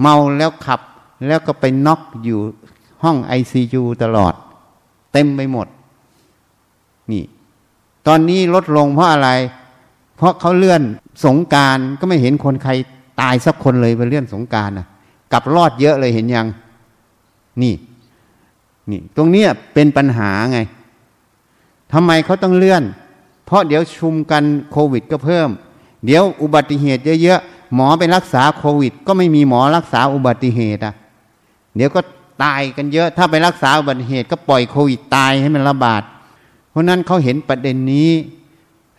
เมาแล้วขับแล้วก็ไปน็อกอยู่ห้องไอซียูตลอด เต็มไปหมด นี่ ตอนนี้ลดลงเพราะอะไร เพราะเขาเลื่อนสงการก็ไม่เห็นคนใครตายสักคนเลยไปเลื่อนสงการนะกลับรอดเยอะเลยเห็นยัง นี่ นี่ ตรงนี้เป็นปัญหาไงทำไมเขาต้องเลื่อน เพราะเดี๋ยวชุมกันโควิดก็เพิ่ม เดี๋ยวอุบัติเหตุเยอะๆหมอไปรักษาโควิด ก็ไม่มีหมอรักษาอุบัติเหตุอะ เดี๋ยวก็ตายกันเยอะ ถ้าไปรักษาอุบัติเหตุก็ปล่อยโควิดตายให้มันระบาด เพราะนั้นเขาเห็นประเด็นนี้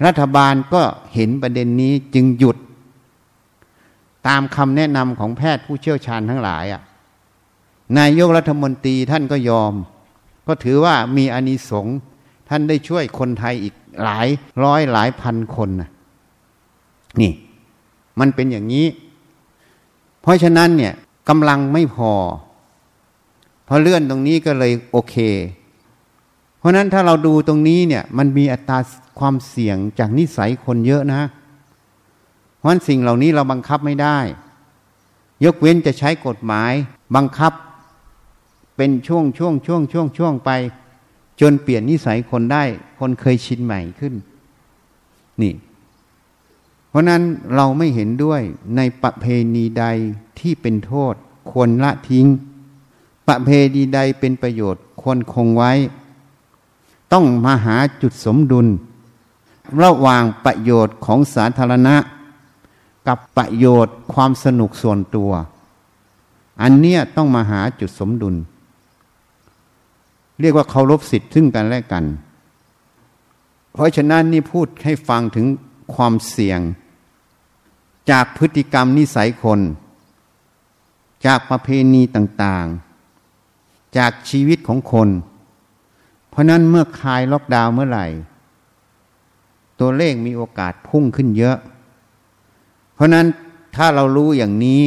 รัฐบาลก็เห็นประเด็นนี้จึงหยุด ตามคำแนะนำของแพทย์ผู้เชี่ยวชาญทั้งหลายอะนายกรัฐมนตรีท่านก็ยอม ก็ถือว่ามีอานิสงส์ท่านได้ช่วยคนไทยอีก หลายร้อยหลายพันคนนะนี่ มันเป็นอย่างนี้ เพราะฉะนั้นเนี่ยกำลังไม่พอพอเลื่อนตรงนี้ก็เลยโอเค เพราะนั้นถ้าเราดูตรงนี้เนี่ย มันมีอัตราความเสี่ยงจากนิสัยคนเยอะนะ เพราะสิ่งเหล่านี้เราบังคับไม่ได้ ยกเว้นจะใช้กฎหมาย บังคับเป็นช่วงช่วงช่วงช่วงช่วงไป จนเปลี่ยนนิสัยคนได้ คนเคยชินใหม่ขึ้น นี่ เพราะนั้นเราไม่เห็นด้วยในประเพณีใดที่เป็นโทษ ควรละทิ้ง ประเพณีใดเป็นประโยชน์ ควรคงไว้ ต้องมาหาจุดสมดุล ระหว่างประโยชน์ของสาธารณะ กับประโยชน์ความสนุกส่วนตัว อันเนี้ยต้องมาหาจุดสมดุล เรียกว่าเคารพสิทธิ์ซึ่งกันและกัน เพราะฉะนั้นนี่พูดให้ฟังถึงความเสี่ยง จากพฤติกรรมนิสัยคน จากประเพณีต่างๆ จากชีวิตของคน เพราะนั้นเมื่อคลายล็อกดาวน์เมื่อไหร่ ตัวเลขมีโอกาสพุ่งขึ้นเยอะ เพราะนั้นถ้าเรารู้อย่างนี้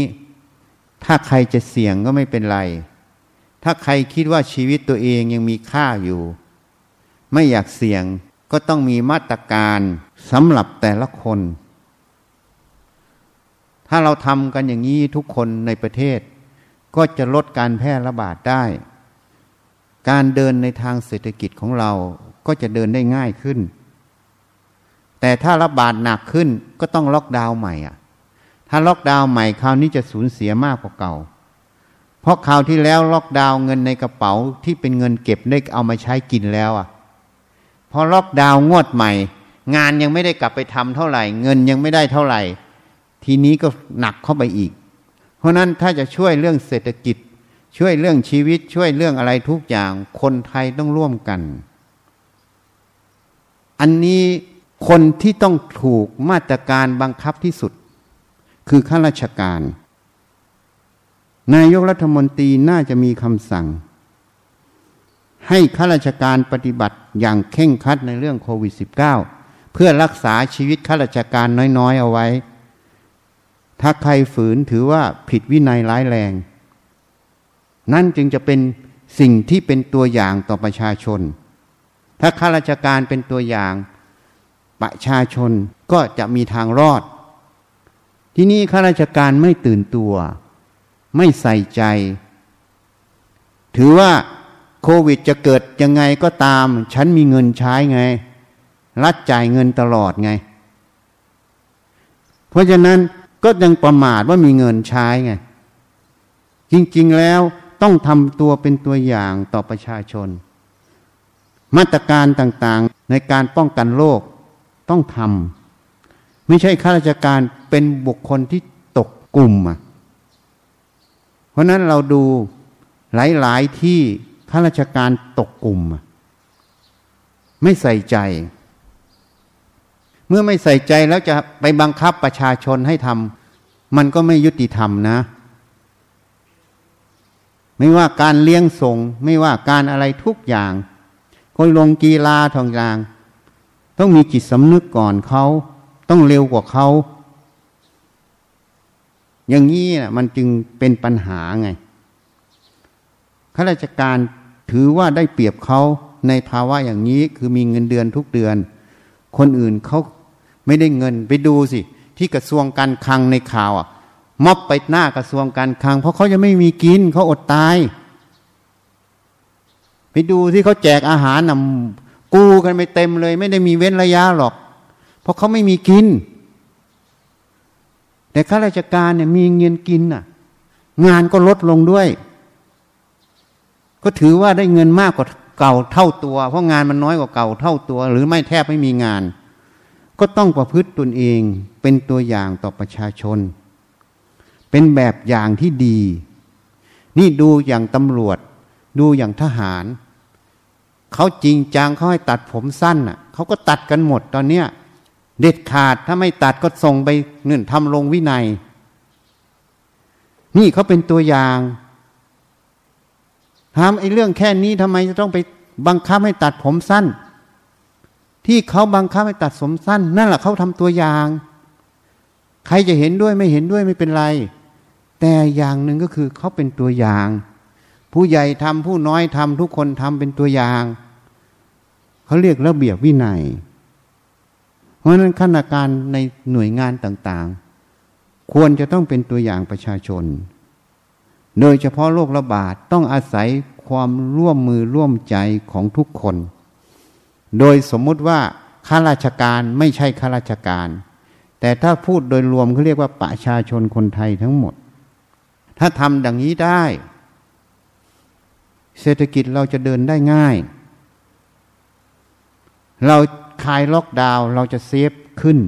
ถ้าใครจะเสี่ยงก็ไม่เป็นไร ถ้าใครคิดว่าชีวิตตัวเองยังมีค่าอยู่ ไม่อยากเสี่ยงก็ต้องมีมาตรการสำหรับแต่ละคน ถ้าเราทำกันอย่างนี้ทุกคนในประเทศ ก็จะลดการแพร่ระบาดได้ การเดินในทางเศรษฐกิจของเราก็จะเดินได้ง่ายขึ้น แต่ถ้าระบาดหนักขึ้นก็ต้องล็อกดาวน์ใหม่อะ ถ้าล็อกดาวน์ใหม่คราวนี้จะสูญเสียมากกว่าเก่า เพราะคราวที่แล้วล็อกดาวน์เงินในกระเป๋าที่เป็นเงินเก็บได้เอามาใช้กินแล้วอะพอล็อกดาวน์งวดใหม่ งานยังไม่ได้กลับไปทำเท่าไหร่ เงินยังไม่ได้เท่าไหร่ ทีนี้ก็หนักเข้าไปอีก เพราะนั้นถ้าจะช่วยเรื่องเศรษฐกิจ ช่วยเรื่องชีวิตช่วยเรื่องอะไรทุกอย่างคนไทยต้องร่วมกัน อันนี้คนที่ต้องถูกมาตรการบังคับที่สุด คือข้าราชการ นายกรัฐมนตรีน่าจะมีคำสั่ง ให้ข้าราชการปฏิบัติอย่างเข่งคัดในเรื่องโควิด -19 เพื่อรักษาชีวิตข้าราชการน้อย ๆ เอาไว้ ถ้าใครฝืนถือว่าผิดวินัยร้ายแรง นั่นจึงจะเป็นสิ่งที่เป็นตัวอย่างต่อประชาชน ถ้าข้าราชการเป็นตัวอย่างประชาชนก็จะมีทางรอด ที่นี่ข้าราชการไม่ตื่นตัว ไม่ใส่ใจ ถือว่าโควิดจะเกิดยังไงก็ตาม ฉันมีเงินใช้ไง รัดจ่ายเงินตลอดไง เพราะฉะนั้นก็ยังประมาทว่ามีเงินใช้ไง จริงๆแล้วต้องทำตัวเป็นตัวอย่างต่อประชาชน มาตรการต่างๆในการป้องกันโรคต้องทำไม่ใช่ข้าราชการเป็นบุคคลที่ตกกลุ่มอะ ราะนั้นเราดูหลาย ๆ ที่ข้าราชการตกกลุ่ม ไม่ใส่ใจ เมื่อไม่ใส่ใจแล้วจะไปบังคับประชาชนให้ทำมันก็ไม่ยุติธรรมนะ ไม่ว่าการเลี้ยงส่ง ไม่ว่าการอะไรทุกอย่างคนลงกีฬาทองอย่าง ต้องมีจิตสำนึกก่อนเขา ต้องเร็วกว่าเขา อย่างนี้นะมันจึงเป็นปัญหาไงข้าราชการถือว่าได้เปรียบเขาในภาวะอย่างนี้คือมีเงินเดือนทุกเดือน คนอื่นเขาไม่ได้เงินไปดูสิ ที่กระทรวงการคลังในข่าวอะมอบไปหน้ากระทรวงการคลัง เพราะเขาจะไม่มีกินเขาอดตาย ไปดูที่เขาแจกอาหารนำกูกันไปเต็มเลย ไม่ได้มีเว้นระยะหรอก เพราะเขาไม่มีกิน แต่ข้าราชการเนี่ยมีเงินกินน่ะ งานก็ลดลงด้วย ก็ถือว่าได้เงินมากกว่าเก่าเท่าตัว เพราะงานมันน้อยกว่าเก่าเท่าตัว หรือไม่แทบไม่มีงาน ก็ต้องประพฤติตนเองเป็นตัวอย่างต่อประชาชน เป็นแบบอย่างที่ดี นี่ดูอย่างตำรวจ ดูอย่างทหาร เขาจริงจังเขาให้ตัดผมสั้นอะเขาก็ตัดกันหมดตอนเนี้ย เด็ดขาดถ้าไม่ตัดก็ส่งไปเงื่นทำลงวินัย นี่เขาเป็นตัวอย่างทำไอ้เรื่องแค่นี้ทำไมจะต้องไปบังคับให้ตัดผมสั้น ที่เขาบังคับให้ตัดผมสั้น นั่นแหละเขาทำตัวอย่าง ใครจะเห็นด้วยไม่เห็นด้วยไม่เป็นไร แต่อย่างหนึ่งก็คือเขาเป็นตัวอย่าง ผู้ใหญ่ทำผู้น้อยทำทุกคนทำเป็นตัวอย่างเขาเรียกระเบียบวินัย เพราะฉะนั้นขั้นการในหน่วยงานต่างๆ ควรจะต้องเป็นตัวอย่างประชาชน โดยเฉพาะโรคระบาดต้องอาศัยความร่วมมือร่วมใจของทุกคน โดยสมมุติว่าข้าราชการไม่ใช่ข้าราชการ แต่ถ้าพูดโดยรวมเขาเรียกว่าประชาชนคนไทยทั้งหมด ถ้าทำดังนี้ได้ เศรษฐกิจเราจะเดินได้ง่าย เรา คลายล็อกดาวน์เราจะเซฟขึ้น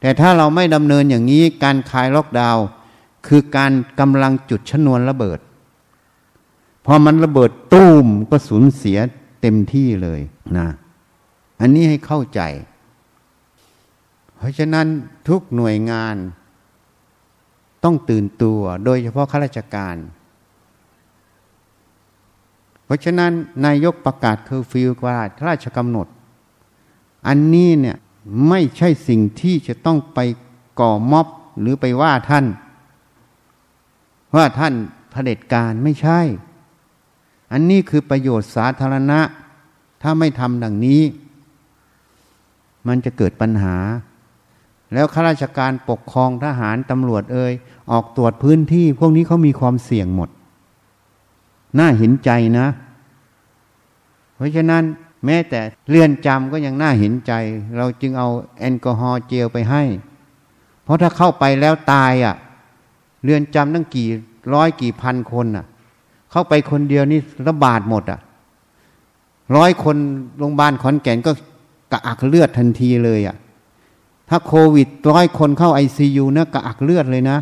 แต่ถ้าเราไม่ดำเนินอย่างนี้การคลายล็อกดาวน์คือการกำลังจุดชนวนระเบิด พอมันระเบิดตูมก็สูญเสียเต็มที่เลยนะอันนี้ให้เข้าใจ เพราะฉะนั้นทุกหน่วยงาน ต้องตื่นตัวโดยเฉพาะข้าราชการ เพราะฉะนั้นนายกประกาศเคอร์ฟิวกว่าราชกำหนด อันนี้เนี่ยไม่ใช่สิ่งที่จะต้องไปก่อม็อบหรือไปว่าท่าน ว่าท่านเผด็จการไม่ใช่ อันนี้คือประโยชน์สาธารณะ ถ้าไม่ทำดังนี้ มันจะเกิดปัญหา แล้วข้าราชการปกครองทหารตำรวจเอ่ยออกตรวจพื้นที่พวกนี้เขามีความเสี่ยงหมด น่าเห็นใจนะ เพราะฉะนั้น แม้แต่เลื่อนจำก็ยังน่าเห็นใจ เราจึงเอาแอลกอฮอล์เจลไปให้ เพราะถ้าเข้าไปแล้วตายอะ่ะ เรือนจำตั้งกี่ร้อยกี่พันคนอะ เข้าไปคนเดียวนี่ระบาดหมดอะร้อยคนโรงพยาบาลขอนแก่นก็กระอักเลือดทันทีเลยอะ ถ้าโควิดร้อยคนเข้าไอซียูนะกระอักเลือดเลยนะ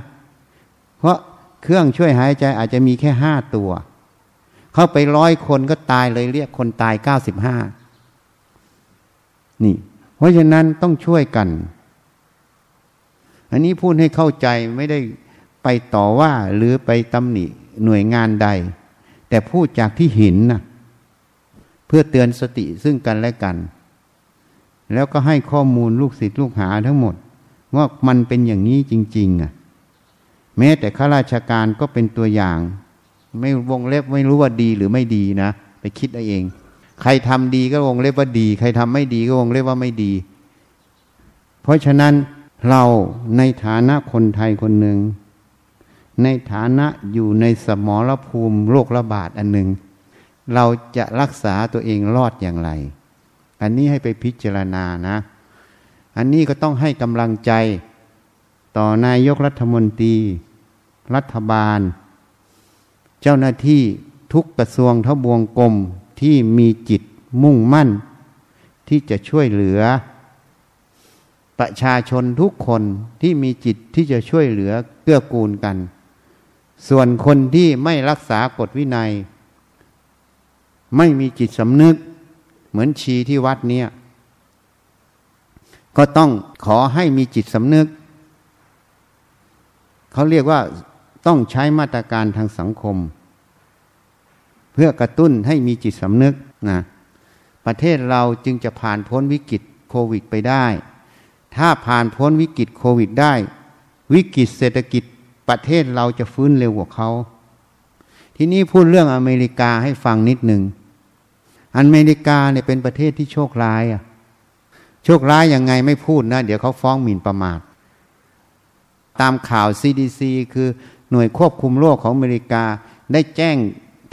เพราะเครื่องช่วยหายใจอาจจะมีแค่ห้าตัว เข้าไปร้อยคนก็ตายเลยเรียกคนตายเก้าสิบห้านี่ เพราะฉะนั้นต้องช่วยกัน อันนี้พูดให้เข้าใจไม่ได้ไปต่อว่าหรือไปตำหนิหน่วยงานใด แต่พูดจากที่เห็นนะเพื่อเตือนสติซึ่งกันและกัน แล้วก็ให้ข้อมูลลูกศิษย์ลูกหาทั้งหมด ว่ามันเป็นอย่างนี้จริง ๆอะแม้แต่ข้าราชการก็เป็นตัวอย่าง ไม่วงเล็บไม่รู้ว่าดีหรือไม่ดีนะ ไปคิดเอาเอง ใครทำดีก็วงเล็บว่าดี ใครทำไม่ดีก็วงเล็บว่าไม่ดี เพราะฉะนั้นเราในฐานะคนไทยคนหนึ่ง ในฐานะอยู่ในสมรภูมิโรคระบาดอันหนึ่งเราจะรักษาตัวเองรอดอย่างไร อันนี้ให้ไปพิจารณานะ อันนี้ก็ต้องให้กำลังใจต่อนายกรัฐมนตรี รัฐบาล เจ้าหน้าที่ทุกกระทรวงทบวงกรมที่มีจิตมุ่งมั่น ที่จะช่วยเหลือ ประชาชนทุกคนที่มีจิตที่จะช่วยเหลือเกื้อกูลกัน ส่วนคนที่ไม่รักษากฎวินัย ไม่มีจิตสำนึก เหมือนชีที่วัดเนี่ยก็ต้องขอให้มีจิตสำนึก เขาเรียกว่า ต้องใช้มาตรการทางสังคม เพื่อกระตุ้นให้มีจิตสำนึกนะประเทศเราจึงจะผ่านพ้นวิกฤตโควิดไปได้ ถ้าผ่านพ้นวิกฤตโควิดได้ วิกฤตเศรษฐกิจประเทศเราจะฟื้นเร็วกว่าเขา ทีนี้พูดเรื่องอเมริกาให้ฟังนิดหนึ่งอเมริกาเนี่ยเป็นประเทศที่โชคร้ายอะโชคร้ายยังไงไม่พูดนะ เดี๋ยวเขาฟ้องหมิ่นประมาท ตามข่าว CDC คือ หน่วยควบคุมโรคของอเมริกาได้แจ้ง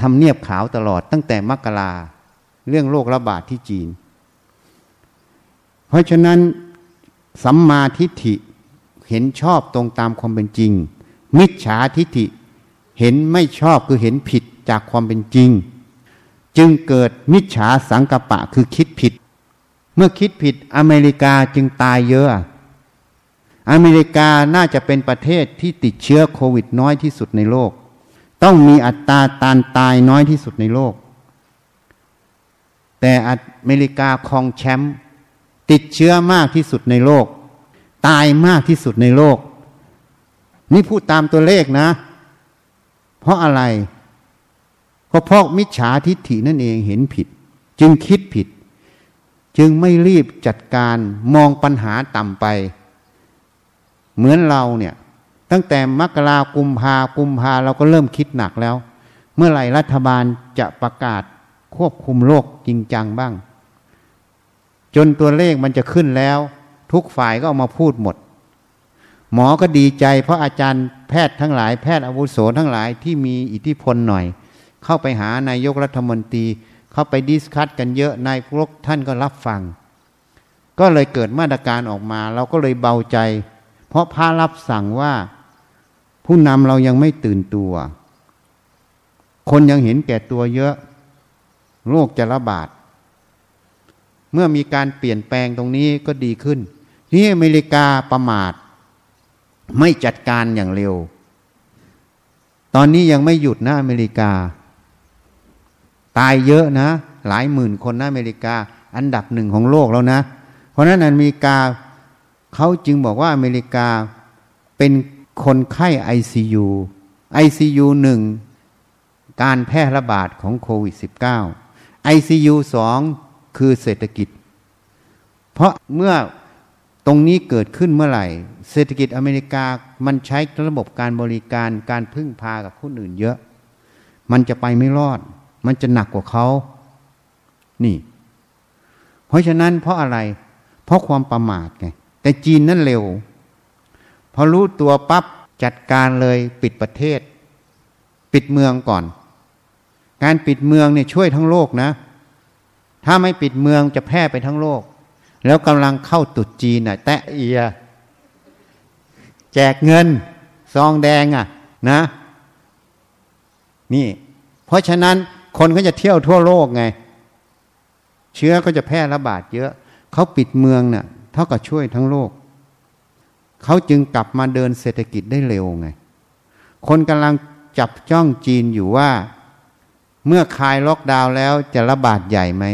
ทำเนียบขาวตลอดตั้งแต่มกราเรื่องโรคระบาดที่จีน เพราะฉะนั้นสัมมาทิฏฐิเห็นชอบตรงตามความเป็นจริง มิจฉาทิฏฐิเห็นไม่ชอบคือเห็นผิดจากความเป็นจริง จึงเกิดมิจฉาสังกปะคือคิดผิด เมื่อคิดผิดอเมริกาจึงตายเยอะ อเมริกาน่าจะเป็นประเทศที่ติดเชื้อโควิดน้อยที่สุดในโลก ต้องมีอัตราตานตายน้อยที่สุดในโลก แต่อเมริกาครองแชมป์ติดเชื้อมากที่สุดในโลก ตายมากที่สุดในโลก นี่พูดตามตัวเลขนะ เพราะอะไร ก็เพราะมิจฉาทิฏฐินั่นเองเห็นผิด จึงคิดผิด จึงไม่รีบจัดการมองปัญหาต่ำไป เหมือนเราเนี่ยตั้งแต่มกรากุมภากุมภาเราก็เริ่มคิดหนักแล้ว เมื่อไหร่รัฐบาลจะประกาศควบคุมโรคจริงจังบ้าง จนตัวเลขมันจะขึ้นแล้ว ทุกฝ่ายก็ออกมาพูดหมด หมอก็ดีใจ เพราะอาจารย์แพทย์ทั้งหลายแพทย์อาวุโสทั้งหลายที่มีอิทธิพลหน่อย เข้าไปหานายกรัฐมนตรี เข้าไปดิสคัตกันเยอะนายพวกท่านก็รับฟัง ก็เลยเกิดมาตรการออกมา เราก็เลยเบาใจ เพราะพระรับสั่งว่า ผู้นำเรายังไม่ตื่นตัว คนยังเห็นแก่ตัวเยอะ โรคจะระบาด เมื่อมีการเปลี่ยนแปลงตรงนี้ก็ดีขึ้น ที่อเมริกาประมาท ไม่จัดการอย่างเร็ว ตอนนี้ยังไม่หยุดนะอเมริกา ตายเยอะนะ หลายหมื่นคนนะอเมริกา อันดับหนึ่งของโลกแล้วนะ เพราะนั้นอเมริกา เขาจึงบอกว่าอเมริกาเป็นคนไข้ ICU ICU หนึ่งการแพร่ระบาดของโควิด -19 ICU สองคือเศรษฐกิจ เพราะเมื่อตรงนี้เกิดขึ้นเมื่อไหร่ เศรษฐกิจอเมริกามันใช้ระบบการบริการการพึ่งพากับคนอื่นเยอะ มันจะไปไม่รอด มันจะหนักกว่าเขา นี่ เพราะฉะนั้นเพราะอะไร เพราะความประมาทไง แต่จีนนั่นเร็ว พอรู้ตัวปั๊บจัดการเลยปิดประเทศ ปิดเมืองก่อน การปิดเมืองเนี่ยช่วยทั้งโลกนะ ถ้าไม่ปิดเมืองจะแพร่ไปทั้งโลก แล้วกำลังเข้าตุดจีนน่ะ แตะเอีย แจกเงิน ซองแดงอะ นะ นี่ เพราะฉะนั้นคนก็จะเที่ยวทั่วโลกไง เชื้อก็จะแพร่ระบาดเยอะ เขาปิดเมืองเน่ะ เท่ากับช่วยทั้งโลก เขาจึงกลับมาเดินเศรษฐกิจได้เร็วไง คนกำลังจับจ้องจีนอยู่ว่า เมื่อคลายล็อกดาวน์แล้วจะระบาดใหญ่ไหม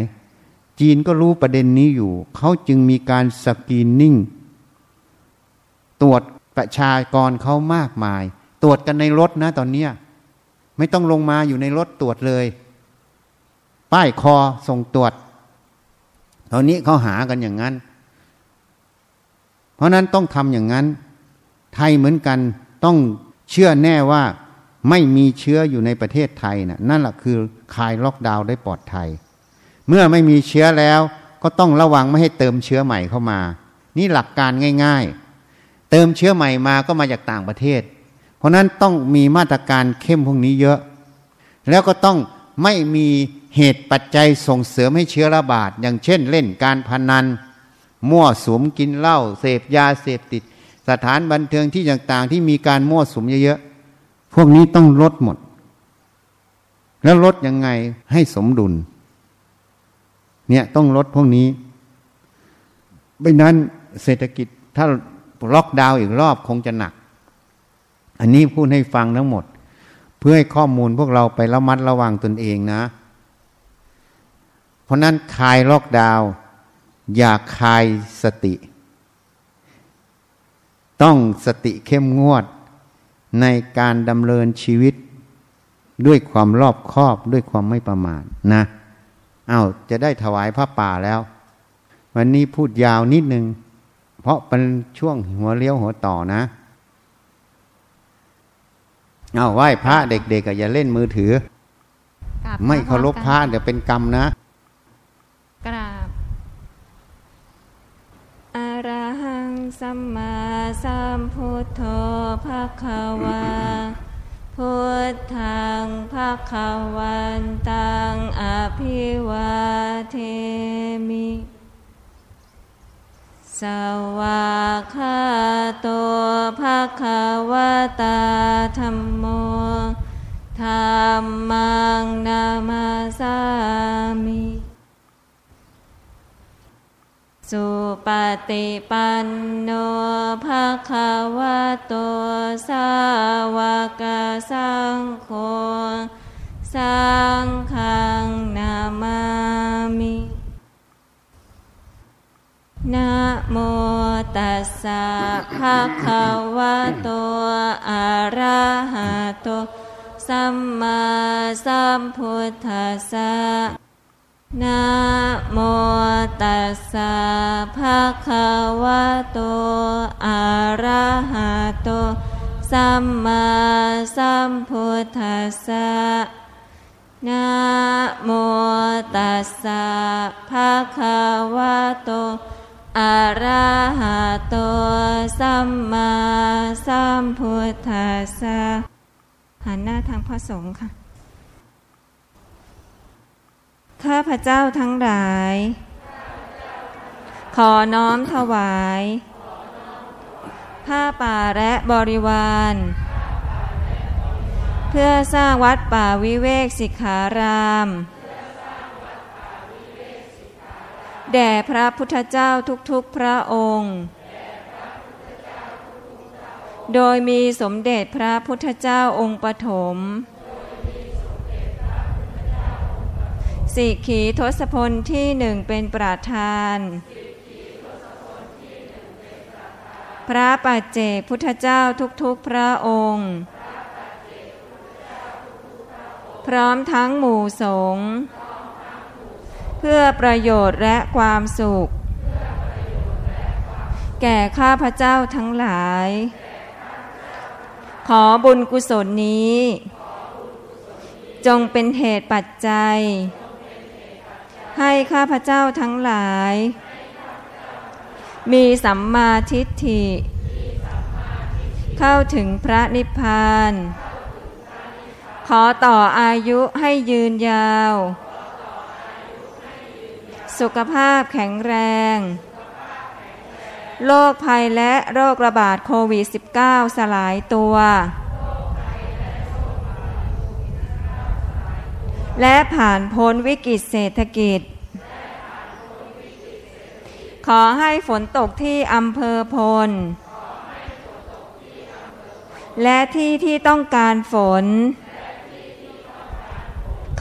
จีนก็รู้ประเด็นนี้อยู่ เขาจึงมีการสกรีนนิ่ง ตรวจประชากรเขามากมาย ตรวจกันในรถนะตอนเนี้ยไม่ต้องลงมาอยู่ในรถตรวจเลย ป้ายคอส่งตรวจตอนนี้เขาหากันอย่างนั้น เพราะนั้นต้องทำอย่างนั้น ไทยเหมือนกันต้องเชื่อแน่ว่าไม่มีเชื้ออยู่ในประเทศไทยนะนั่นแหละคือคลายล็อกดาวน์ได้ปลอดภัย เมื่อไม่มีเชื้อแล้วก็ต้องระวังไม่ให้เติมเชื้อใหม่เข้ามา นี่หลักการง่าย ๆ เติมเชื้อใหม่มาก็มาจากต่างประเทศ เพราะนั้นต้องมีมาตรการเข้มพวกนี้เยอะ แล้วก็ต้องไม่มีเหตุปัจจัยส่งเสริมให้เชื้อระบาด อย่างเช่น เล่นการพนัน มั่วสุมกินเหล้าเสพยาเสพติด สถานบันเทิงที่ต่างๆ ที่มีการมั่วสุมเยอะๆ พวกนี้ต้องลดหมด แล้วลดยังไงให้สมดุล เนี่ยต้องลดพวกนี้ไม่นั้นเศรษฐกิจถ้าล็อกดาวน์อีกรอบคงจะหนัก อันนี้พูดให้ฟังทั้งหมด เพื่อให้ข้อมูลพวกเราไประมัดระวังตนเองนะ เพราะนั้นคลายล็อกดาวน์ อย่าคลายสติ ต้องสติเข้มงวดในการดำเนินชีวิต ด้วยความรอบคอบด้วยความไม่ประมาทนะเอา้าจะได้ถวายพระป่าแล้ว วันนี้พูดยาวนิดนึง เพราะเป็นช่วงหัวเลี้ยวหัวต่อนะเอาไหว้พระเด็กๆอย่าเล่นมือถือ ไม่เคารพพระเดี๋ยวเป็นกรรมนะ กราบ อรหังสัมมาสัมพุทโธภะคะวาพุทธังภะคะวันตังอภิวาเทมิ สวากขาโตภะคะวะตาธรรมโมธรรมังนามาสามิ สุปฏิปันโนภะคะวะโตสาวกสังโฆสังฆังนามามินะโมตัสสะภะคะวะโตอะระหะโตสัมมาสัมพุทธัสสะ นะโมตัสสะภะคะวะโต อะระหะโต สัมมาสัมพุทธัสสะนะโมตัสสะภะคะวะโต อะระหะโต สัมมาสัมพุทธัสสะหันหน้าทางพระสงฆ์ค่ะ ข้าพระเจ้าทั้งหลาย ขอน้อมถวาย ผ้าป่าและบริวาร เพื่อสร้างวัดป่าวิเวกสิกขาราม แด่พระพุทธเจ้าทุกๆพระองค์ โดยมีสมเด็จพระพุทธเจ้าองค์ปฐม สิกขีทศพลที่หนึ่งเป็นประธาน พระปัจเจกพุทธเจ้าทุกๆพระองค์ พร้อมทั้งหมู่สงฆ์เพื่อประโยชน์และความสุข แก่ข้าพเจ้าทั้งหลาย ขอบุญกุศลนี้ จงเป็นเหตุปัจจัย ให้ข้าพเจ้าทั้งหลาย มีสัมมาทิฏฐิ เข้าถึงพระนิพพาน ขอต่ออายุให้ยืนยาว สุขภาพแข็งแรง โรคภัยและโรคระบาดโควิด -19 สลายตัว และผ่านพ้นวิกฤตเศรษฐกิจ ขอให้ฝนตกที่อำเภอพล และที่ที่ต้องการฝน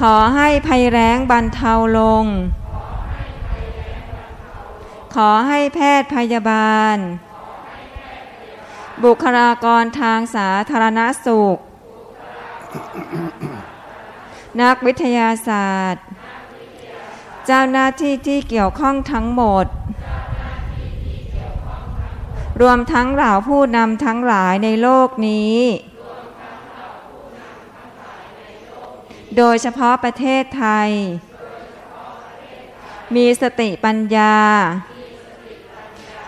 ขอให้ภัยแรงบรรเทาลง ขอให้แพทย์พยาบาล บุคลากรทางสาธารณสุข นักวิทยาศาสตร์ เจ้าหน้าที่ที่เกี่ยวข้องทั้งหมด รวมทั้งเหล่าผู้นำทั้งหลายในโลกนี้ โดยเฉพาะประเทศไทย มีสติปัญญา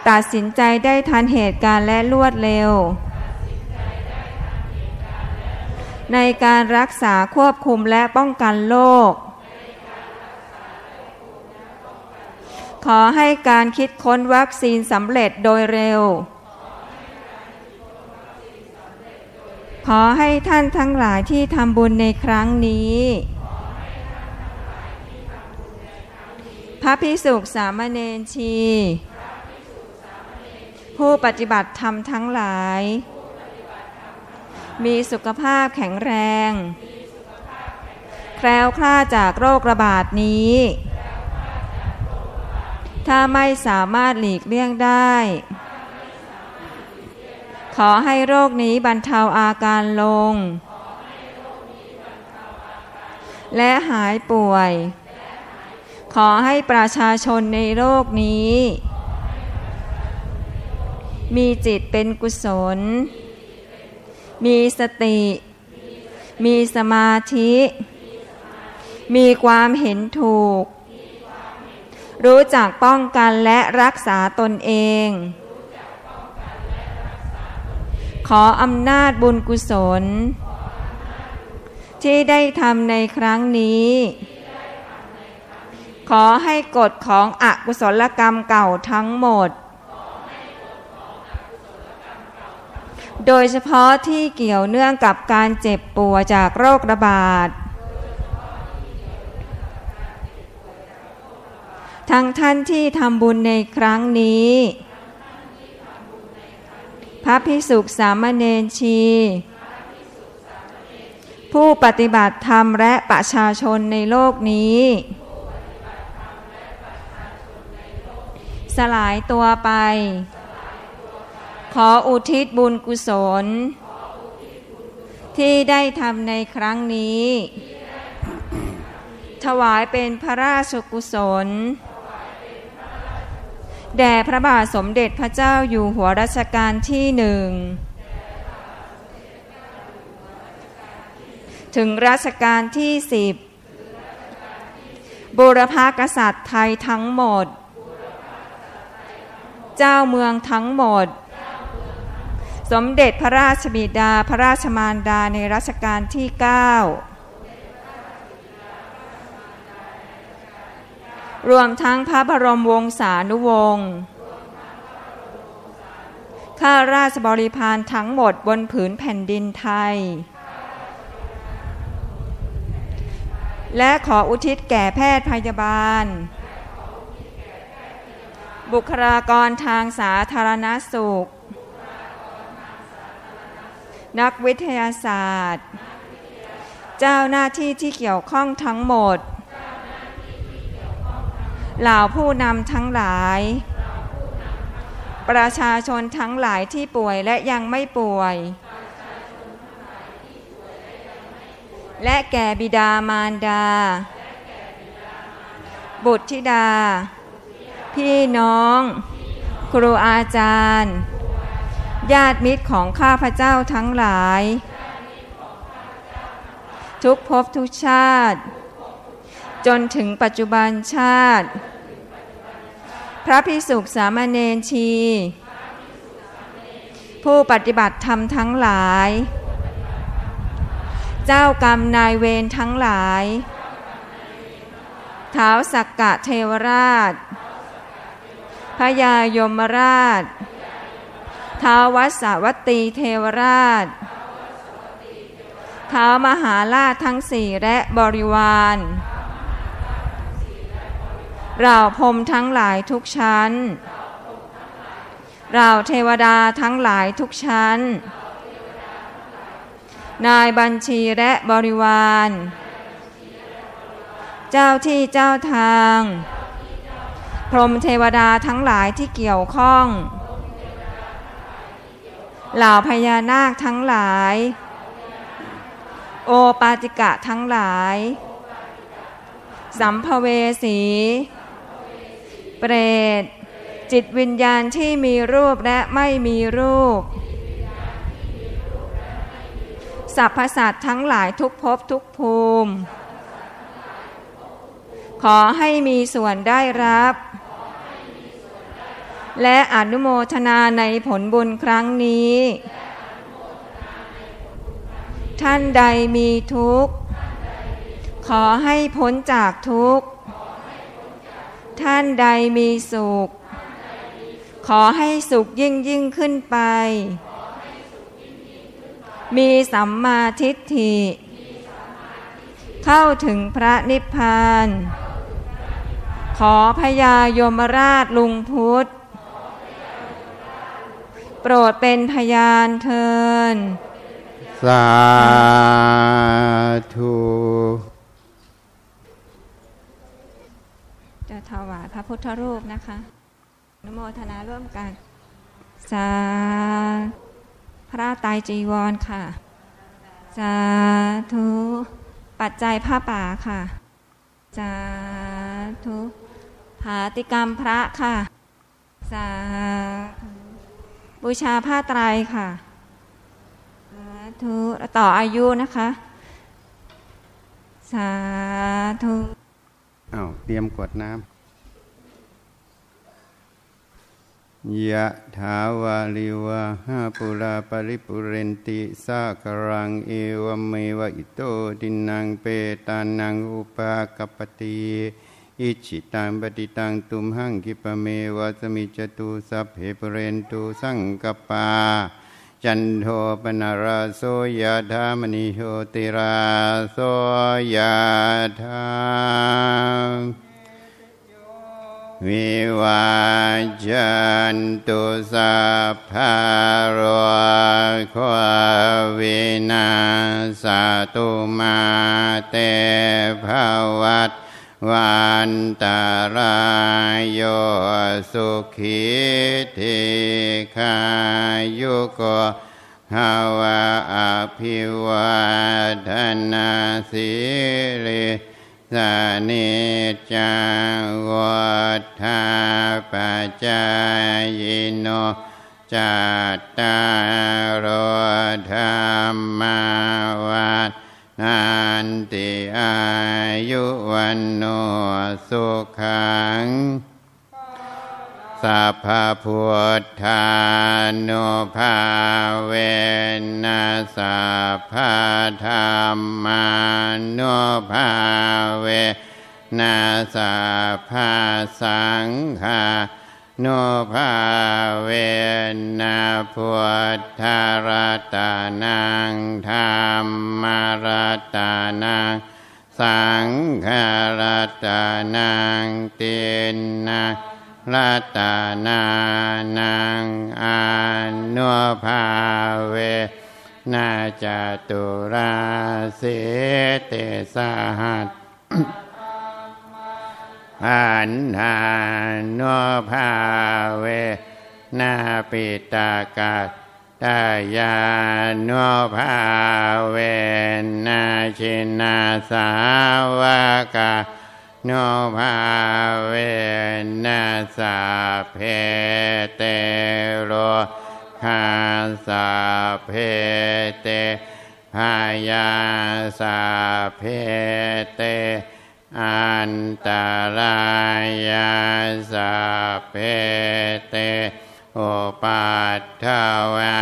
ตัดสินใจได้ทันเหตุการณ์และรวดเร็ว ในการรักษาควบคุมและป้องกันโรคขอให้การคิดค้นวัคซีนสำเร็จโดยเร็ว ขอให้ท่านทั้งหลายที่ทำบุญในครั้งนี้ พระพิสุกสามเณรชี ผู้ปฏิบัติธรรมทั้งหลาย มีสุขภาพแข็งแรง แคล้วคลาดจากโรคระบาดนี้ ถ้าไม่สามารถหลีกเลี่ยงได้ ขอให้โรคนี้บรรเทาอาการลง และหายป่วย ขอให้ประชาชนในโลกนี้ มีจิตเป็นกุศล มีสติ มีสมาธิ มีความเห็นถูก รู้จักป้องกันและรักษาตนเอง ขออำนาจบุญกุศล ที่ได้ทำในครั้งนี้ ขอให้กฎของอกุศลกรรมเก่าทั้งหมด โดยเฉพาะที่เกี่ยวเนื่องกับการเจ็บป่วยจากโรคระบาด ทั้งท่านที่ทำบุญในครั้งนี้ พระพิสุขสามเณรชี ผู้ปฏิบัติธรรมและประชาชนในโลกนี้ สลายตัวไป ขออุทิศบุญกุศล ที่ได้ทำในครั้งนี้ ถวายเป็นพระราชกุศล แด่พระบาทสมเด็จพระเจ้าอยู่หัวรัชกาลที่หนึ่ง ถึงรัชกาลที่สิบบุรพากษัตริย์ไทยทั้งหมด เจ้าเมืองทั้งหมด สมเด็จพระราชบิดาพระราชมารดาในรัชกาลที่เก้ารวมทั้งพระบรมวงศานุวงศ์ข้าราชบริพารทั้งหมดบนผืนแผ่นดินไทย และขออุทิศแก่แพทย์พยาบาล บุคลากรทางสาธารณสุข นักวิทยาศาสตร์ เจ้าหน้าที่ที่เกี่ยวข้องทั้งหมด เหล่าผู้นำทั้งหลาย ประชาชนทั้งหลายที่ป่วยและยังไม่ป่วย และแก่บิดามารดา บุตรธิดา พี่น้อง ครูอาจารย์ ญาติมิตรของข้าพเจ้าทั้งหลาย ทุกภพทุกชาติ จนถึงปัจจุบันชาติ พระพิสุขสามเณรชี ผู้ปฏิบัติธรรมทั้งหลาย เจ้ากรรมนายเวรทั้งหลายเท้าสักกะเทวราชพญายมราช ท้าววัสวัตตีเทวราชท้าวมหาราชทั้งสี่และบริวารเราพรมทั้งหลายทุกชั้น เราเทวดาทั้งหลายทุกชั้น นายบัญชีและบริวาร เจ้าที่เจ้าทาง พรมเทวดาทั้งหลายที่เกี่ยวข้อง เหล่าพญานาคทั้งหลาย โอปาติกะทั้งหลาย สัมภเวสี เปรต จิตวิญญาณที่มีรูปและไม่มีรูปสรรพสัตว์ทั้งหลายทุกภพทุกภูมิ ขอให้มีส่วนได้รับ และอนุโมทนาในผลบุญครั้งนี้ ท่านใดมีทุกข์ ขอให้พ้นจากทุกข์ ท่านใดมีสุข ขอให้สุขยิ่งยิ่งขึ้นไป มีสัมมาทิฏฐิ เข้าถึงพระนิพพาน ขอพญายมราชลุงพุทธ โปรดเป็นพยานเทินสาธุจะถวายพระพุทธรูปนะคะอนุโมทนาร่วมกัน สาพระไตรจีวรค่ะ สาธุ ปัจจัยผ้าป่าค่ะ สาธุผาติกรรมพระค่ะ สาธุ บูชาผ้าไตรค่ะสาธุต่ออายุนะคะ สาธุอ้าวเตรียมกวดน้ำยะถาวาลิวะหาปุราปริปุเรนติสากรังเอวเมวะอิโตดินังเปตานังอุปากปติ อิจิตังปฏิตังตุมหังคิปเมวะสมิจตุสัพเพปเรนตุสังกปา จันโทปนาราโสยธามณิโชติราโสยธาวิวาจันตุสัพพะโรโควินาสตุมาเตภวัต วันตารายโยสุขีทิขายุโกภาวะอภิวาทนาสิริสนิจจังวัฏาปจจายโนจัตตาร สัพพพุทธานุภาเวนัสสัพพธรรมานุภาเวนัสสัพพสังฆานุภาเวนะพุทธรัตนังธรรมรัตนังสังฆารัตนังตินนัง รัตนานังอานุภาเวนาจตุราเสเตสหัสอันทานุภาเวนาปิตากาตายานุภาเวนาชินาสาวกา โนภาเวนัสาเพเตโรคาสาเพเตพายาสาเพเต อันตรายาสาเพเตโอปัตถวา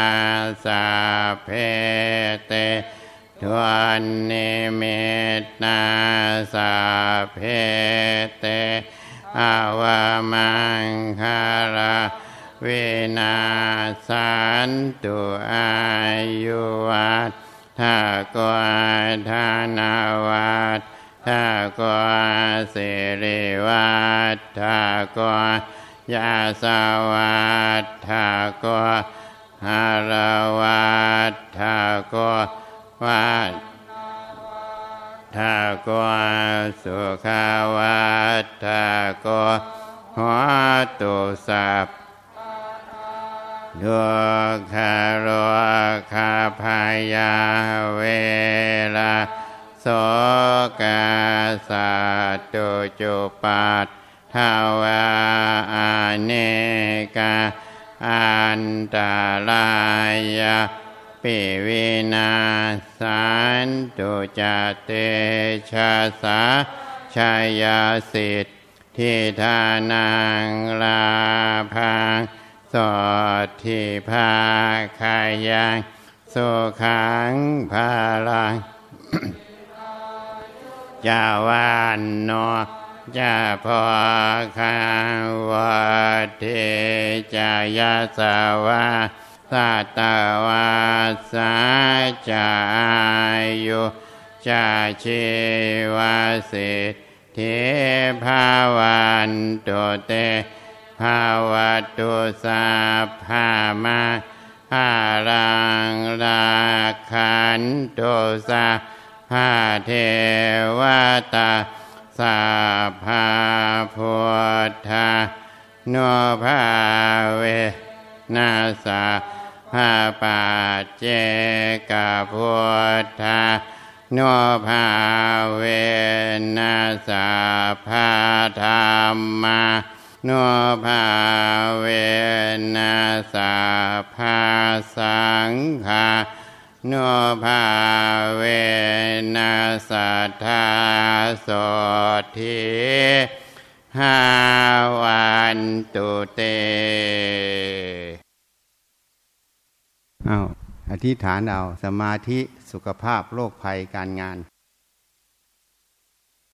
สาเพเต ทวนนิมิตนาสาเพเตอาวามังคาราเวนาสันตุอายุวัตถากวาธานาวาตถากวาสิริวัตถากวายาสาวัตถากวาหารวัตถากวา วัตถากวสุขวัตถากวหัวตุสัพดุขโรคาพายาเวลาโสกาสัตุจุปัตทาวาอเนกาอันตรายา ปิวินาสันตุจเตชะสาชายาสิทธิทานังลาพังสดทิภาคายังสุขังภาลังจาวานโนจาพอคาวเทจายาสาวา สัตวาสาจายุจาชีวาสิทธิภาวันตุเตภาวตุสาภามาภารังราคันตุสาภาเทวตาสาภาพุทธาโนภาเวนาสา ภาปาเจกพุทธาโนภาเวนัสาภาธรรมาโนภาเวนัสาภาสังฆาโนภาเวนัสัทธาโสทิหาวันตุเต เอาอธิษฐานเอาสมาธิสุขภาพโรคภัยการงาน